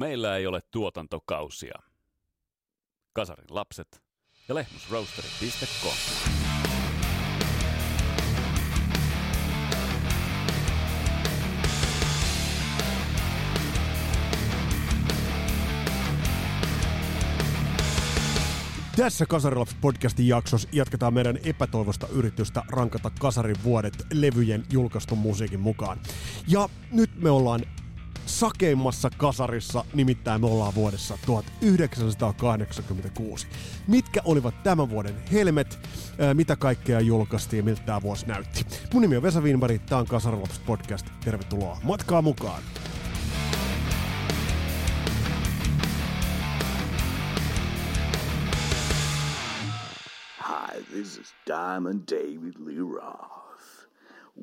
Meillä ei ole tuotantokausia. Kasarin lapset ja lehmusroasteri.com. Tässä Kasarilaps podcastin jaksossa jatketaan meidän epätoivosta yritystä rankata Kasarin vuodet levyjen julkaistun musiikin mukaan. Ja nyt me ollaan sakeimmassa kasarissa, nimittäin me ollaan vuodessa 1986. Mitkä olivat tämän vuoden helmet, mitä kaikkea julkaistiin, miltä tämä vuosi näytti. Mun nimi on Vesa Wienberg, tää on Kasarilaps podcast. Tervetuloa matkaa mukaan! Hi, this is Diamond David Lee Roth.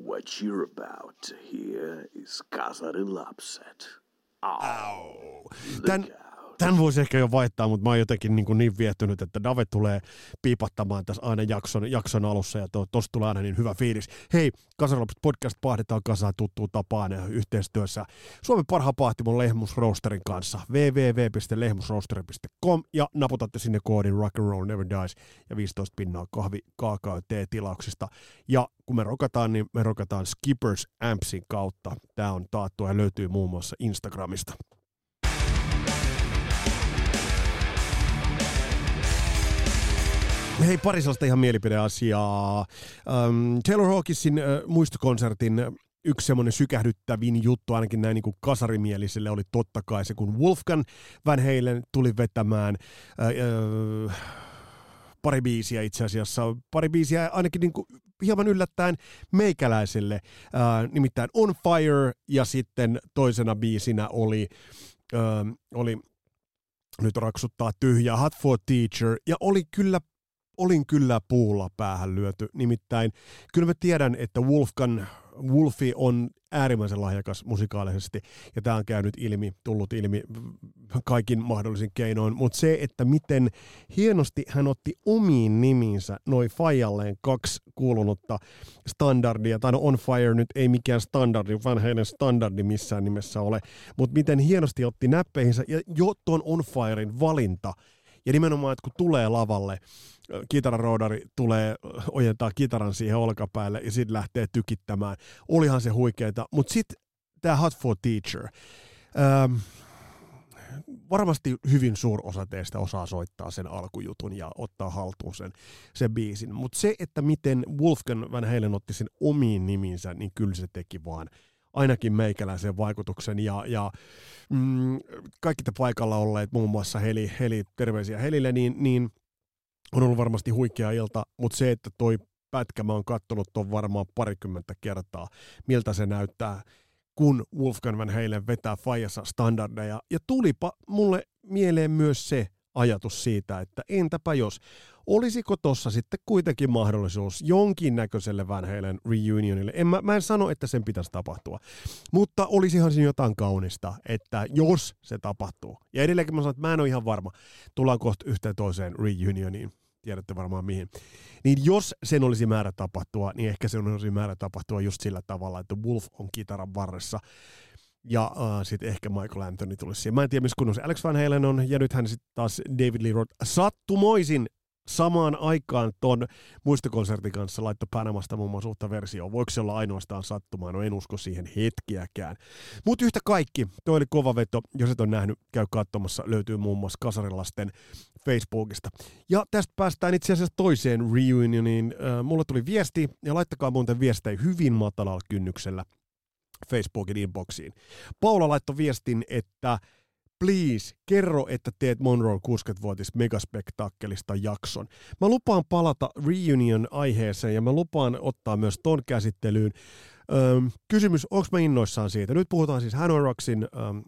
What you're about to hear is Kasari Lapset. Ow. Tän, Look tän voisi ehkä jo vaihtaa, mutta mä oon jotenkin niin, kuin niin viehtynyt, että Dave tulee piipattamaan tässä aina jakson, jakson alussa ja to, tosta tulee aina niin hyvä fiilis. Hei, Kasarilapset podcast pahdetaan kasaan tuttuun tapaan ja yhteistyössä Suomen parhaan pahtimon Lehmusroosterin kanssa www.lehmusroosteri.com ja naputatte sinne koodin Rock and Roll Never Dies ja 15 pinnaa kahvi, ja tilauksista. Ja kun me rokataan, niin me rokataan Skippers Ampsin kautta. Tämä on taattua ja löytyy muun muassa Instagramista. Hei, pari sellaista ihan mielipideasiaa. Um, Taylor Hawkinsin uh, muistokonsertin yksi semmoinen sykähdyttävin juttu, ainakin näin niin kuin kasarimieliselle, oli totta kai se, kun Wolfgang Van Halen tuli vetämään uh, uh, pari biisiä itse asiassa, pari biisiä ainakin niin kuin hieman yllättäen meikäläiselle, uh, nimittäin On Fire, ja sitten toisena biisinä oli, uh, oli nyt raksuttaa tyhjää, Hot for Teacher, ja oli kyllä olin kyllä puulla päähän lyöty. Nimittäin kyllä mä tiedän, että Wolfgang, Wolfi on äärimmäisen lahjakas musikaalisesti, ja tämä on käynyt ilmi, tullut ilmi kaikin mahdollisin keinoin, mutta se, että miten hienosti hän otti omiin nimiinsä noin Fajalleen kaksi kuulunutta standardia, tai no On Fire nyt ei mikään standardi, vaan heidän standardi missään nimessä ole, mutta miten hienosti otti näppeihinsä, ja jo ton On Firein valinta, ja nimenomaan, että kun tulee lavalle, kitararoodari tulee, ojentaa kitaran siihen olkapäälle ja sitten lähtee tykittämään. Olihan se huikeeta, mutta sitten tämä Hot for Teacher. Ähm, varmasti hyvin suur osa teistä osaa soittaa sen alkujutun ja ottaa haltuun sen, sen biisin. Mutta se, että miten Wolfgang Van Halen otti sen omiin niminsä, niin kyllä se teki vaan ainakin meikäläisen vaikutuksen ja, ja mm, kaikki te paikalla olleet, muun muassa Heli, Heli terveisiä Helille, niin, niin on ollut varmasti huikea ilta, mutta se, että toi pätkä mä oon kattonut ton varmaan parikymmentä kertaa, miltä se näyttää, kun Wolfgang Van Halen vetää Fajassa standardeja. Ja tulipa mulle mieleen myös se ajatus siitä, että entäpä jos, olisiko tossa sitten kuitenkin mahdollisuus jonkinnäköiselle Van Halen reunionille. En, mä, mä en sano, että sen pitäisi tapahtua, mutta olisihan siinä jotain kaunista, että jos se tapahtuu. Ja edelleenkin mä sanon, että mä en ole ihan varma, tullaan kohta yhteen toiseen reunioniin tiedätte varmaan mihin. Niin jos sen olisi määrä tapahtua, niin ehkä se olisi määrä tapahtua just sillä tavalla, että Wolf on kitaran varressa ja äh, sitten ehkä Michael Anthony tulisi siihen. Mä en tiedä, missä kunnossa Alex Van Halen on, ja nythän sitten taas David Lee Roth sattumoisin samaan aikaan ton muistokonsertin kanssa laitto Panamasta muun muassa uutta versioa. Voiko se olla ainoastaan sattumaa? No en usko siihen hetkiäkään. Mutta yhtä kaikki, toi oli kova veto. Jos et ole nähnyt, käy katsomassa. Löytyy muun muassa Kasarilasten Facebookista. Ja tästä päästään itse asiassa toiseen reunioniin. Äh, mulle tuli viesti, ja laittakaa muuten viestejä hyvin matalalla kynnyksellä Facebookin inboxiin. Paula laittoi viestin, että please, kerro, että teet Monroe 60-vuotis megaspektaakkelista jakson. Mä lupaan palata reunion-aiheeseen ja mä lupaan ottaa myös ton käsittelyyn. Öm, kysymys, onko mä innoissaan siitä? Nyt puhutaan siis Hanoi Rocksin, öm,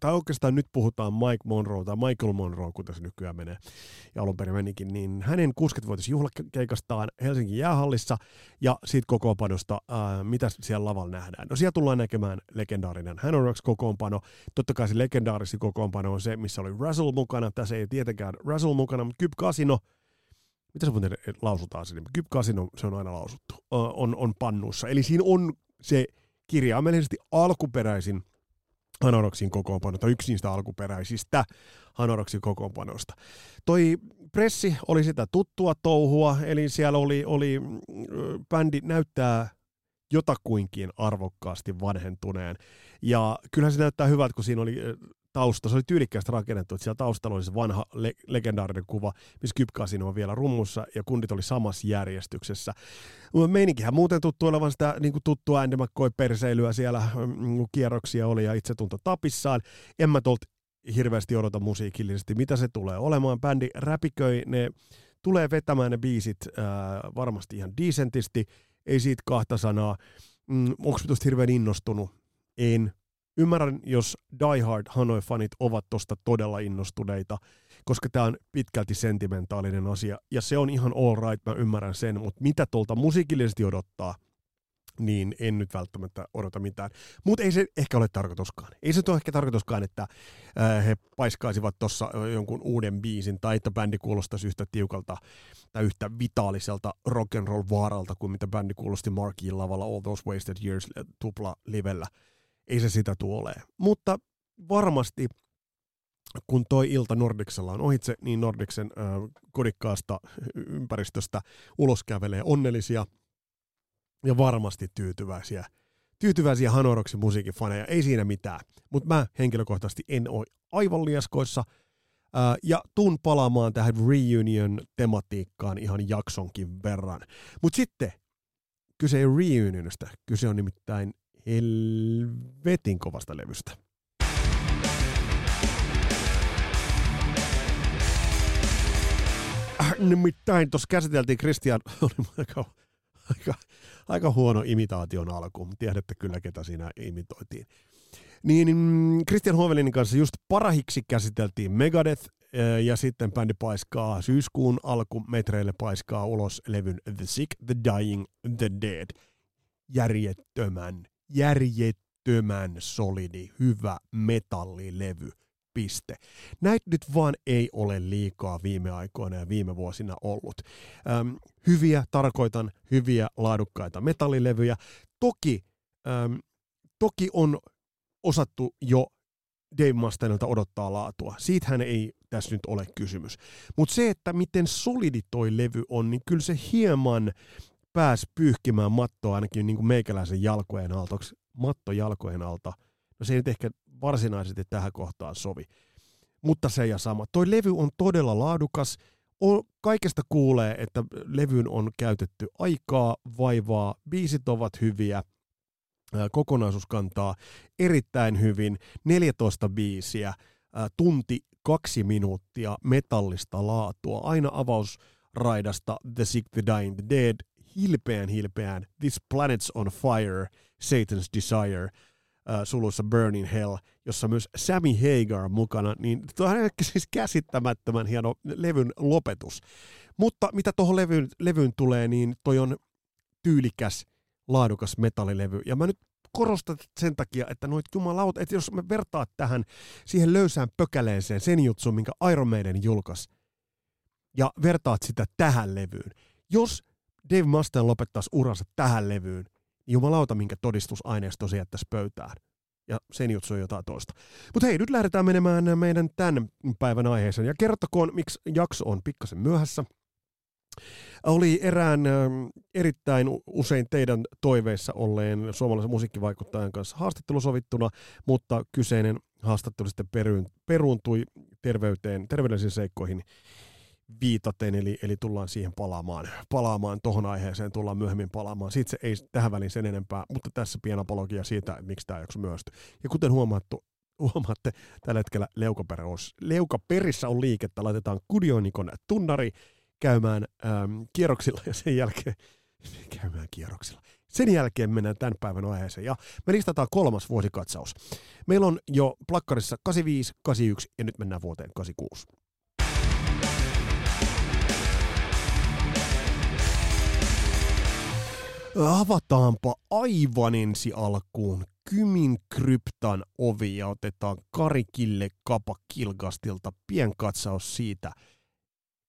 tai oikeastaan nyt puhutaan Mike Monroe tai Michael Monroe, kuten se nykyään menee, ja alun perin menikin, niin hänen 60-vuotis juhlakeikastaan Helsingin jäähallissa, ja siitä kokoonpanosta, ää, mitä siellä lavalla nähdään. No siellä tullaan näkemään legendaarinen Hanoi Rocks kokoonpano. Totta kai se legendaarisi kokoonpano on se, missä oli Russell mukana. Tässä ei tietenkään Russell mukana, mutta Kyp Casino, mitä se muuten lausutaan sinne? Kyp Casino, se on aina lausuttu, on, on pannussa. Eli siinä on se kirjaimellisesti alkuperäisin Hanoroksin kokoonpano, tai yksi niistä alkuperäisistä Hanoroksin kokoonpanosta. Toi pressi oli sitä tuttua touhua, eli siellä oli, oli bändi näyttää jotakuinkin arvokkaasti vanhentuneen. Ja kyllähän se näyttää hyvältä, kun siinä oli tausta, se oli tyylikkäästi rakennettu, että siellä taustalla oli se vanha le- legendaarinen kuva, missä Kypkasin on vielä rummussa ja kundit oli samassa järjestyksessä. Meininkihän muuten tuttu olevan sitä niin kuin tuttua Andy McCoy-perseilyä siellä, mm, kierroksia oli ja itsetunto tapissaan. En mä tuolta hirveästi odota musiikillisesti, mitä se tulee olemaan. Bändi räpiköi, ne tulee vetämään ne biisit äh, varmasti ihan decentisti, ei siitä kahta sanaa. Mm, Onko tuosta hirveän innostunut? En. Ymmärrän, jos Die Hard Hanoi-fanit ovat tosta todella innostuneita, koska tämä on pitkälti sentimentaalinen asia, ja se on ihan all right, mä ymmärrän sen, mutta mitä tuolta musiikillisesti odottaa, niin en nyt välttämättä odota mitään. Mutta ei se ehkä ole tarkoituskaan. Ei se ole ehkä tarkoituskaan, että äh, he paiskaisivat tuossa jonkun uuden biisin, tai että bändi kuulostaisi yhtä tiukalta tai yhtä vitaaliselta rock'n'roll vaaralta kuin mitä bändi kuulosti Markin lavalla All Those Wasted Years tupla livellä ei se sitä tule. Mutta varmasti kun toi ilta Nordiksella on ohitse, niin Nordiksen äh, kodikkaasta ympäristöstä ulos kävelee onnellisia ja varmasti tyytyväisiä. Tyytyväisiä Hanoroksin musiikifaneja, ei siinä mitään. Mutta mä henkilökohtaisesti en ole aivan liaskoissa. Ja tuun palaamaan tähän reunion-tematiikkaan ihan jaksonkin verran. Mutta sitten kyse ei reunionista, kyse on nimittäin helvetin kovasta levystä. Äh, nimittäin tuossa käsiteltiin Christian, oli aika, aika, aika huono imitaation alku, tiedätte kyllä ketä siinä imitoitiin. Niin mm, Christian Hovelinin kanssa just parahiksi käsiteltiin Megadeth äh, ja sitten bändi paiskaa syyskuun alkumetreille paiskaa ulos levyn The Sick, The Dying, The Dead. Järjettömän järjettömän solidi, hyvä metallilevy. Piste. Näitä nyt vaan ei ole liikaa viime aikoina ja viime vuosina ollut. Öm, hyviä, tarkoitan hyviä, laadukkaita metallilevyjä. Toki, öm, toki on osattu jo Dave Mustaineilta odottaa laatua. Siitähän ei tässä nyt ole kysymys. Mutta se, että miten solidi toi levy on, niin kyllä se hieman pääsi pyyhkimään mattoa ainakin niin kuin meikäläisen jalkojen alta. Onko matto jalkojen alta? No se ei nyt ehkä varsinaisesti tähän kohtaan sovi. Mutta se ja sama. Toi levy on todella laadukas. On, kaikesta kuulee, että levyyn on käytetty aikaa, vaivaa, biisit ovat hyviä, kokonaisuus kantaa erittäin hyvin, 14 biisiä, tunti kaksi minuuttia metallista laatua, aina avausraidasta The Sick, The Dying, The Dead hilpeän hilpeään This Planet's on Fire, Satan's Desire, äh, sulussa Burning Hell, jossa myös Sammy Hagar mukana, niin tuo on siis käsittämättömän hieno levyn lopetus. Mutta mitä tuohon levyyn, levyyn tulee, niin toi on tyylikäs, laadukas metallilevy. Ja mä nyt korostan sen takia, että noit jumalauta, että jos me vertaat tähän siihen löysään pökäleeseen sen jutsun, minkä Iron Maiden julkaisi, ja vertaat sitä tähän levyyn. Jos Dave Mustaine lopettaisi uransa tähän levyyn, niin jumalauta minkä todistusaineisto se jättäisi pöytään. Ja sen jutsu on jotain toista. Mutta hei, nyt lähdetään menemään meidän tämän päivän aiheeseen. Ja kertokoon, miksi jakso on pikkasen myöhässä. Oli erään äh, erittäin usein teidän toiveissa olleen suomalaisen musiikkivaikuttajan kanssa haastattelu sovittuna, mutta kyseinen haastattelu sitten peruuntui terveyteen, terveydellisiin seikkoihin viitaten, eli, eli tullaan siihen palaamaan, palaamaan tuohon aiheeseen, tullaan myöhemmin palaamaan. Siitä se ei tähän väliin sen enempää, mutta tässä pieni apologia siitä, että miksi tämä jakso myösty. Ja kuten huomattu, huomaatte, tällä hetkellä leukaperissä on liikettä, laitetaan Kudionikon tunnari käymään ähm, kierroksilla ja sen jälkeen käymään kierroksilla. Sen jälkeen mennään tämän päivän aiheeseen ja me listataan kolmas vuosikatsaus. Meillä on jo plakkarissa 85, 81 ja nyt mennään vuoteen 86. Avataanpa aivan ensi alkuun Kymin kryptan ovi ja otetaan Karikille Kapa Kilgastilta pienkatsaus siitä,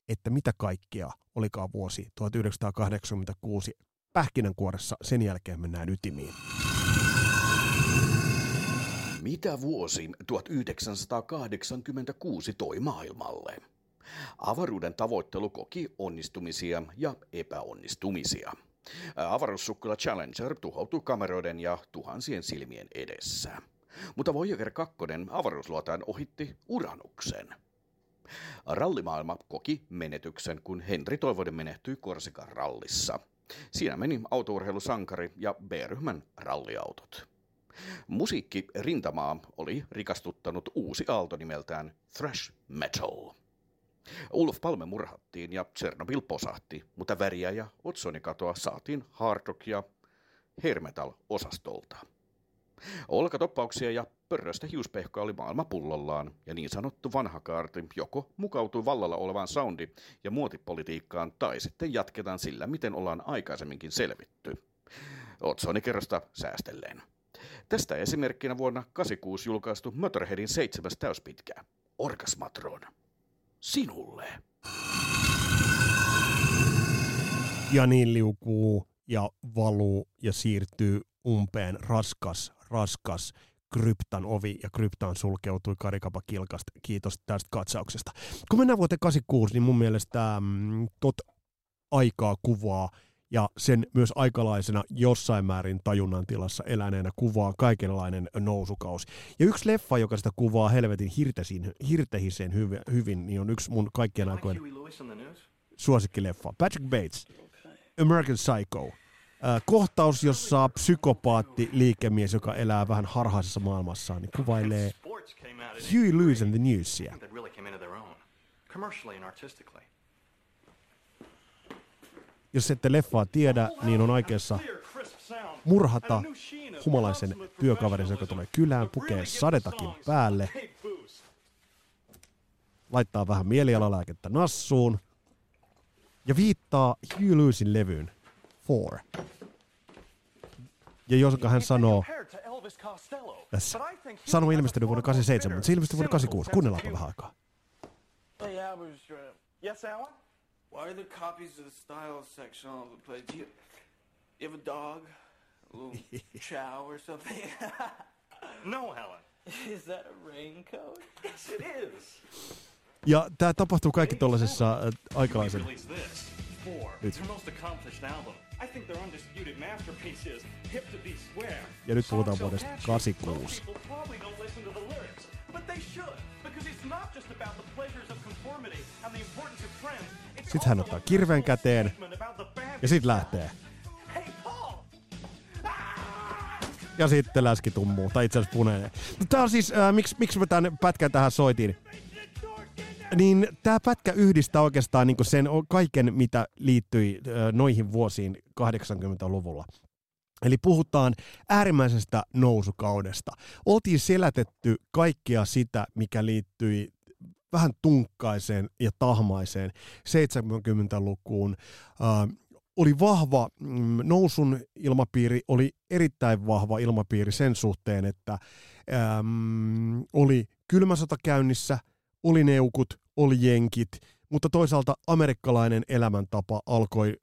että mitä kaikkea olikaan vuosi 1986 pähkinänkuoressa. Sen jälkeen mennään ytimiin. Mitä vuosi 1986 toi maailmalle? Avaruuden tavoittelu koki onnistumisia ja epäonnistumisia. Avaruussukkula Challenger tuhoutui kameroiden ja tuhansien silmien edessä. Mutta Voyager 2 avaruusluotaan ohitti Uranuksen. Rallimaailma koki menetyksen, kun Henri Toivonen menehtyi Korsikan rallissa. Siinä meni autourheilusankari ja B-ryhmän ralliautot. Musiikki rintamaa oli rikastuttanut uusi aalto nimeltään thrash metal. Ulf Palme murhattiin ja Chernobyl posahti, mutta väriä ja otsonikatoa saatiin hard ja hair metal osastolta. Olkatoppauksia ja pörröstä hiuspehkoa oli maailma pullollaan, ja niin sanottu vanha kaarti joko mukautui vallalla olevaan soundi- ja muotipolitiikkaan, tai sitten jatketaan sillä, miten ollaan aikaisemminkin selvitty. Otsonikerrosta säästelleen. Tästä esimerkkinä vuonna 86 julkaistu Motorheadin seitsemäs täyspitkä, Orgasmatron. Sinulle. Ja niin liukuu ja valuu ja siirtyy umpeen raskas, raskas kryptan ovi ja kryptaan sulkeutui Karikapa Kilkasta. Kiitos tästä katsauksesta. Kun mennään vuoteen 86, niin mun mielestä mm, tot aikaa kuvaa ja sen myös aikalaisena jossain määrin tajunnan tilassa eläneenä kuvaa kaikenlainen nousukausi. Ja yksi leffa, joka sitä kuvaa helvetin hirtehin, hirtehisen hyvin, hyvin, niin on yksi mun kaikkien aikojen suosikkileffa. Patrick Bates, American Psycho. Äh, kohtaus, jossa psykopaatti liikemies, joka elää vähän harhaisessa maailmassaan, niin kuvailee Huey Lewis and the Newsia. Jos ette leffaa tiedä, niin on aikeessa murhata humalaisen työkaverinsa, joka tulee kylään, pukee sadetakin päälle, laittaa vähän mielialalääkettä nassuun ja viittaa Hugh Lewisin levyyn Four. Ja jos hän sanoo tässä, sanoo ilmestynyt vuonna 87, mutta se ilmestyi vuonna 86. Kuunnellaanpa vähän aikaa. Yes, Alan? Why are there copies of the style section all over the place? Do you, you have a dog? A little chow or something? No, Helen. Is that a raincoat? Yes, it is. Ja tämä tapahtuu kaikki tuollaisessa äh, aikalaisen... This. Four. Nyt. Their most accomplished album. I think their undisputed masterpiece is Hip to Be Square. Ja nyt puhutaan vuodesta catchy, 86. most people probably don't listen to the lyrics, but they should, because it's not just about the pleasures of conformity and the importance of trends. It's Sitten hän ottaa personal käteen ja sitten lähtee. Ah! Ja sitten läski tummuu, tai itse asiassa punenee. Tämä on siis, äh, miksi, miksi mä tämän pätkän tähän soitin? Niin tämä pätkä yhdistää oikeastaan niin sen kaiken, mitä liittyi noihin vuosiin 80-luvulla. Eli puhutaan äärimmäisestä nousukaudesta. Oltiin selätetty kaikkea sitä, mikä liittyi vähän tunkkaiseen ja tahmaiseen 70-lukuun. Äh, oli vahva mm, nousun ilmapiiri, oli erittäin vahva ilmapiiri sen suhteen, että äm, oli kylmä sota käynnissä, oli neukut, oli jenkit, mutta toisaalta amerikkalainen elämäntapa alkoi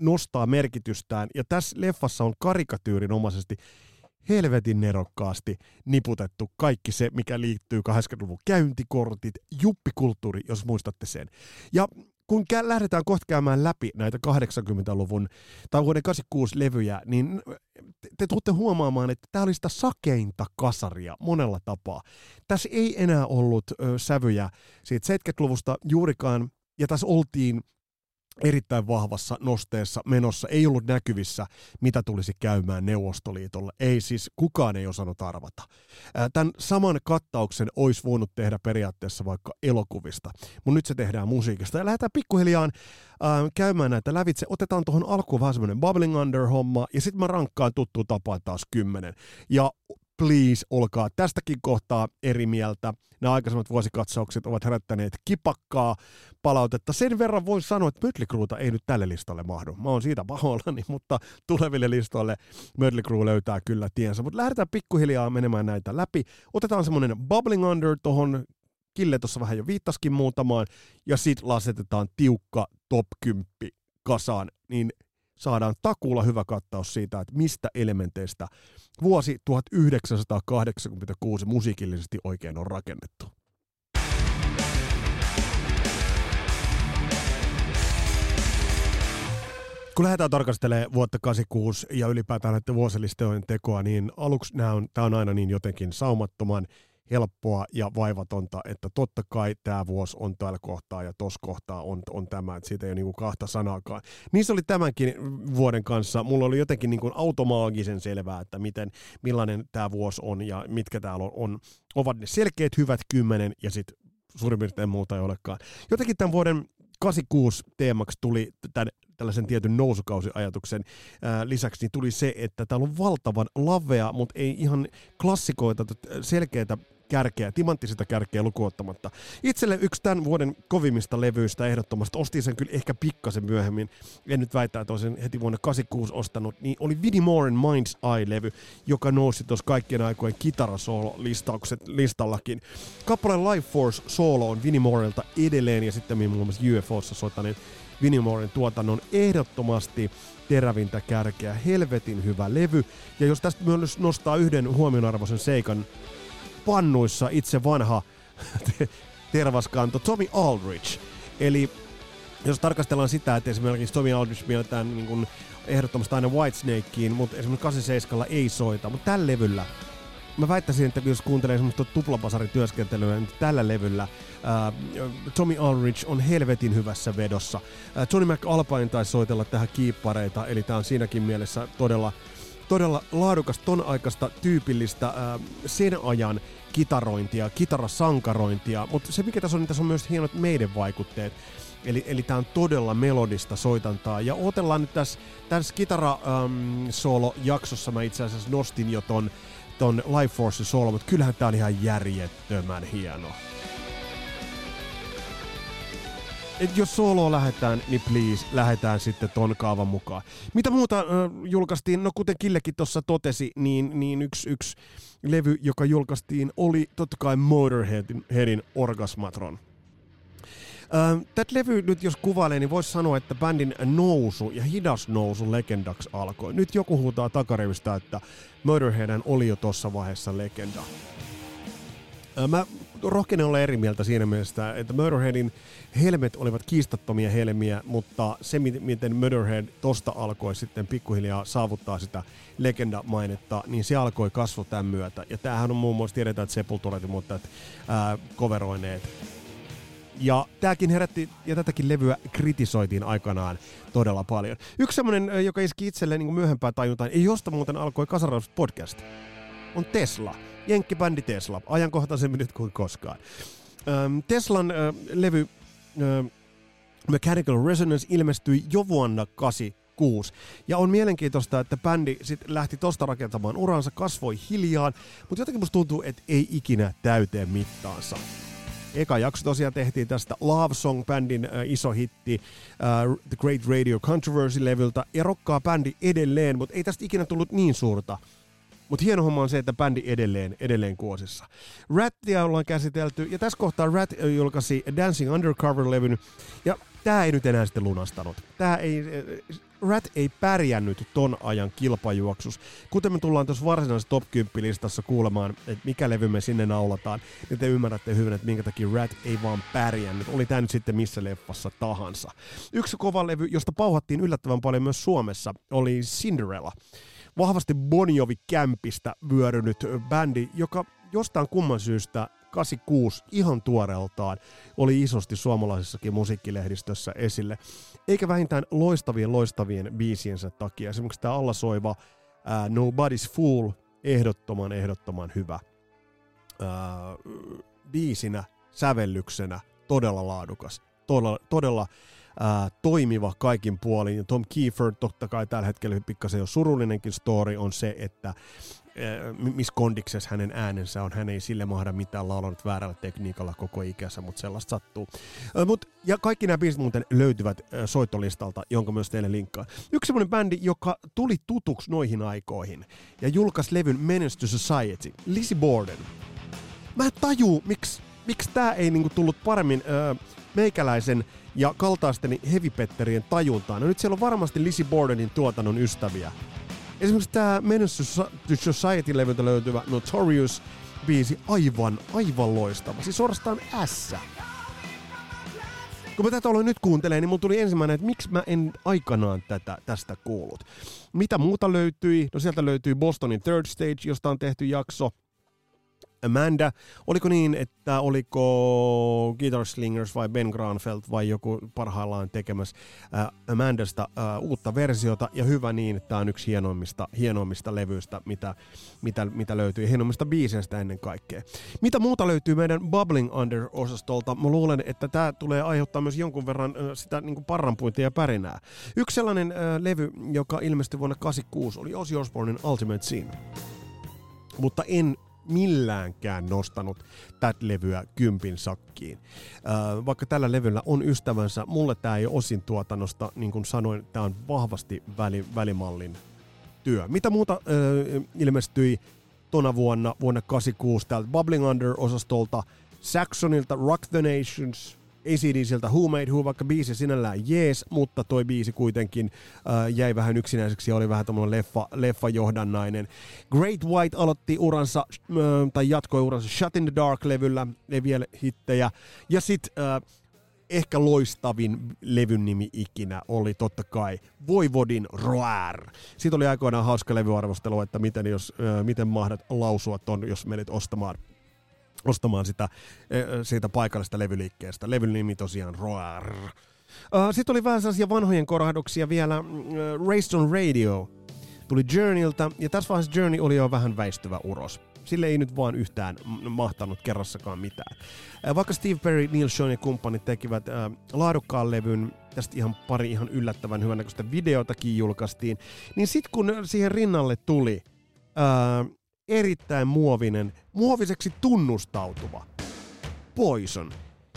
nostaa merkitystään. Ja tässä leffassa on karikatyyrinomaisesti helvetin nerokkaasti niputettu kaikki se, mikä liittyy 80-luvun käyntikortit, juppikulttuuri, jos muistatte sen. Ja kun kä- lähdetään kohta käymään läpi näitä 80-luvun tai vuoden 86 levyjä, niin te, te tuutte huomaamaan, että tämä oli sitä sakeinta kasaria monella tapaa. Tässä ei enää ollut ö, sävyjä siitä 70-luvusta juurikaan, ja tässä oltiin erittäin vahvassa nosteessa menossa. Ei ollut näkyvissä, mitä tulisi käymään Neuvostoliitolle. Ei siis, kukaan ei osannut arvata. Tämän saman kattauksen olisi voinut tehdä periaatteessa vaikka elokuvista, mutta nyt se tehdään musiikista. Ja lähdetään pikkuhiljaa ää, käymään näitä lävitse. Otetaan tuohon alkuun vähän semmoinen Bubbling Under-homma, ja sitten mä rankkaan tuttu tapaan taas kymmenen. Ja please, olkaa tästäkin kohtaa eri mieltä. Nämä aikaisemmat vuosikatsaukset ovat herättäneet kipakkaa palautetta. Sen verran voin sanoa, että Mötley Crueta ei nyt tälle listalle mahdu. Mä oon siitä pahoillani, mutta tuleville listoille Mötley Crue löytää kyllä tiensä. Mutta lähdetään pikkuhiljaa menemään näitä läpi. Otetaan semmoinen Bubbling Under tuohon Kille tuossa vähän jo viittaskin muutamaan, ja sit lasetetaan tiukka top 10 kasaan, niin saadaan takuulla hyvä kattaus siitä, että mistä elementeistä vuosi 1986 musiikillisesti oikein on rakennettu. kun lähdetään tarkastelemaan vuotta 86 ja ylipäätään näiden vuosilistojen tekoa, niin aluksi on, tämä on aina niin jotenkin saumattoman helppoa ja vaivatonta, että totta kai tämä vuosi on täällä kohtaa ja tuossa kohtaa on, on tämä, että siitä ei ole niin kuin kahta sanaakaan. Niin se oli tämänkin vuoden kanssa. Mulla oli jotenkin niin kuin automaagisen selvää, että miten, millainen tämä vuosi on ja mitkä täällä on, on ovat ne selkeät hyvät kymmenen ja sitten suurin piirtein muuta ei olekaan. Jotenkin tämän vuoden 86 teemaksi tuli tämän tällaisen tietyn nousukausiajatuksen ää, lisäksi, niin tuli se, että täällä on valtavan lavea, mutta ei ihan klassikoita, selkeitä kärkeä, timanttisista kärkeä lukuottamatta. Itselle yksi tämän vuoden kovimmista levyistä ehdottomasti, ostin sen kyllä ehkä pikkasen myöhemmin, en nyt väitä, että olisin heti vuonna 86 ostanut, niin oli Vinnie Moren Mind's Eye-levy, joka nousi tuossa kaikkien aikojen kitarasoolo-listaukset listallakin. Kappaleen Life Force Solo on Vinnie Morelta edelleen ja sitten muun muassa UFOssa soitaneen Vinnie Moren tuotannon ehdottomasti terävintä kärkeä, helvetin hyvä levy. Ja jos tästä myös nostaa yhden huomionarvoisen seikan, pannuissa itse vanha tervaskanto Tommy Aldrich. Eli jos tarkastellaan sitä, että esimerkiksi Tommy Aldrich mielletään niin kuin ehdottomasti aina Whitesnakeen, mutta esimerkiksi 87 ei soita, mutta tällä levyllä mä väittäisin, että jos kuuntelee semmoista tuplapasarin työskentelyä, niin tällä levyllä ää, Tommy Aldrich on helvetin hyvässä vedossa. Ää, Johnny McAlpine taisi soitella tähän kiippareita, eli tää on siinäkin mielessä todella todella laadukas ton aikaista tyypillistä ää, sen ajan kitarointia, kitarasankarointia, mutta se mikä tässä on, niin tässä on myös hienot meidän vaikutteet. Eli, eli tämä on todella melodista soitantaa. Ja otellaan nyt tässä, tässä kitara-solo-jaksossa mä itse asiassa nostin jo ton, ton Life Force solo, mutta kyllähän tää on ihan järjettömän hieno. Et jos soloa lähdetään, niin please, lähdetään sitten ton kaavan mukaan. Mitä muuta äh, julkaistiin? No kuten Killekin tuossa totesi, niin, niin yksi, yksi levy, joka julkaistiin, oli totta kai Motorheadin Headin Orgasmatron. Äh, Tätä levy nyt jos kuvailee, niin voisi sanoa, että bändin nousu ja hidas nousu legendaksi alkoi. Nyt joku huutaa takarivistä, että Motorhead oli jo tuossa vaiheessa legenda. Mä rohkenen olla eri mieltä siinä mielessä, että Murderheadin helmet olivat kiistattomia helmiä, mutta se, miten Murderhead tosta alkoi sitten pikkuhiljaa saavuttaa sitä legendamainetta, niin se alkoi kasvaa tämän myötä. Ja tämähän on muun muassa, tiedetään, että Sepulturet ja muut ää, coveroineet ja tämäkin herätti, ja tätäkin levyä kritisoitiin aikanaan todella paljon. Yksi semmoinen, joka iski itselleen niin myöhempään tajuntaan, ei josta muuten alkoi Kasaraus podcast, on Tesla. Jenkkibändi Tesla, ajankohtaisemmin nyt kuin koskaan. Ähm, Teslan äh, levy äh, Mechanical Resonance ilmestyi jo vuonna 86. Ja on mielenkiintoista, että bändi sit lähti tosta rakentamaan uransa, kasvoi hiljaan, mutta jotenkin musta tuntuu, että ei ikinä täyteen mittaansa. Eka jakso tosiaan tehtiin tästä Love Song-bändin äh, iso hitti äh, The Great Radio Controversy-levyltä. Ja rokkaa bändi edelleen, mutta ei tästä ikinä tullut niin suurta. Mutta hieno homma on se, että bändi edelleen, edelleen kuosissa. Rattia ollaan käsitelty, ja tässä kohtaa Rat julkaisi Dancing Undercover-levyn, ja tämä ei nyt enää sitten lunastanut. Tää ei, Rat ei pärjännyt ton ajan kilpajuoksus. Kuten me tullaan tuossa varsinaisessa top 10 listassa kuulemaan, että mikä levy me sinne naulataan, niin te ymmärrätte hyvin, että minkä takia Rat ei vaan pärjännyt. Oli tämä nyt sitten missä leffassa tahansa. Yksi kova levy, josta pauhattiin yllättävän paljon myös Suomessa, oli Cinderella vahvasti Bonjovi-kämpistä vyörynyt bändi, joka jostain kumman syystä 86 ihan tuoreeltaan oli isosti suomalaisessakin musiikkilehdistössä esille. Eikä vähintään loistavien loistavien biisiensä takia. Esimerkiksi tämä allasoiva uh, Nobody's Fool, ehdottoman ehdottoman hyvä uh, biisinä, sävellyksenä, todella laadukas, todella, todella ää, toimiva kaikin puolin. Tom Kiefer, totta kai tällä hetkellä pikkasen jo surullinenkin story, on se, että missä kondiksessa hänen äänensä on. Hän ei sille mahda mitään laulanut väärällä tekniikalla koko ikänsä, mutta sellaista sattuu. Mut, ja kaikki nämä biisit muuten löytyvät soittolistalta, jonka myös teille linkkaan. Yksi semmoinen bändi, joka tuli tutuksi noihin aikoihin ja julkaisi levyn Menace to Society, Lizzie Borden. Mä en tajuu, miksi miksi tämä ei niinku tullut paremmin öö, meikäläisen ja kaltaisteni heavy-petterien tajuntaan? No nyt siellä on varmasti Lizzie Bordenin tuotannon ystäviä. Esimerkiksi tämä Menace to Society-levyltä löytyvä Notorious biisi aivan, aivan loistava. Siis suorastaan ässä. Kun mä tätä aloin nyt kuuntelemaan, niin mulla tuli ensimmäinen, että miksi mä en aikanaan tätä, tästä kuullut. Mitä muuta löytyi? No sieltä löytyy Bostonin Third Stage, josta on tehty jakso. Amanda. Oliko niin, että oliko Guitar Slingers vai Ben Granfeldt vai joku parhaillaan tekemässä äh, Amandasta äh, uutta versiota ja hyvä niin, että tämä on yksi hienoimmista, hienoimmista levyistä, mitä, mitä, mitä löytyy, hienoimmista biiseistä ennen kaikkea. Mitä muuta löytyy meidän Bubbling Under-osastolta? Mä luulen, että tämä tulee aiheuttaa myös jonkun verran äh, sitä niin parranpuintia ja pärinää. Yksi sellainen äh, levy, joka ilmestyi vuonna 86, oli Ozzy Osbournein Ultimate Scene mutta en milläänkään nostanut tätä levyä kympin sakkiin. Vaikka tällä levyllä on ystävänsä, mulle tämä ei osin tuotannosta, niin kuin sanoin, tämä on vahvasti väli, välimallin työ. Mitä muuta äh, ilmestyi tona vuonna, vuonna 86 täältä Bubbling Under-osastolta, Saxonilta Rock the Nations, ACDCltä Who Made Who, vaikka biisi sinällään jees, mutta toi biisi kuitenkin äh, jäi vähän yksinäiseksi ja oli vähän tämmöinen leffa, leffa-johdannainen. Great White aloitti uransa, äh, tai jatkoi uransa Shut in the Dark-levyllä, ei vielä hittejä. Ja sit äh, ehkä loistavin levyn nimi ikinä oli totta kai Voivodin Roar. Siitä oli aikoinaan hauska levyarvostelu, että miten, jos, äh, miten mahdat lausua ton, jos menit ostamaan ostamaan sitä, siitä paikallista levyliikkeestä. Levyn nimi tosiaan Roar. Sitten oli vähän sellaisia vanhojen korahduksia vielä. Raiston Radio tuli Journeyltä, ja tässä vaiheessa Journey oli jo vähän väistyvä uros. Sille ei nyt vaan yhtään mahtanut kerrassakaan mitään. Vaikka Steve Perry, Neil Sean ja kumppanit tekivät äh, laadukkaan levyn, tästä ihan pari ihan yllättävän hyvännäköistä videotakin julkaistiin, niin sitten kun siihen rinnalle tuli äh, erittäin muovinen, muoviseksi tunnustautuva Poison,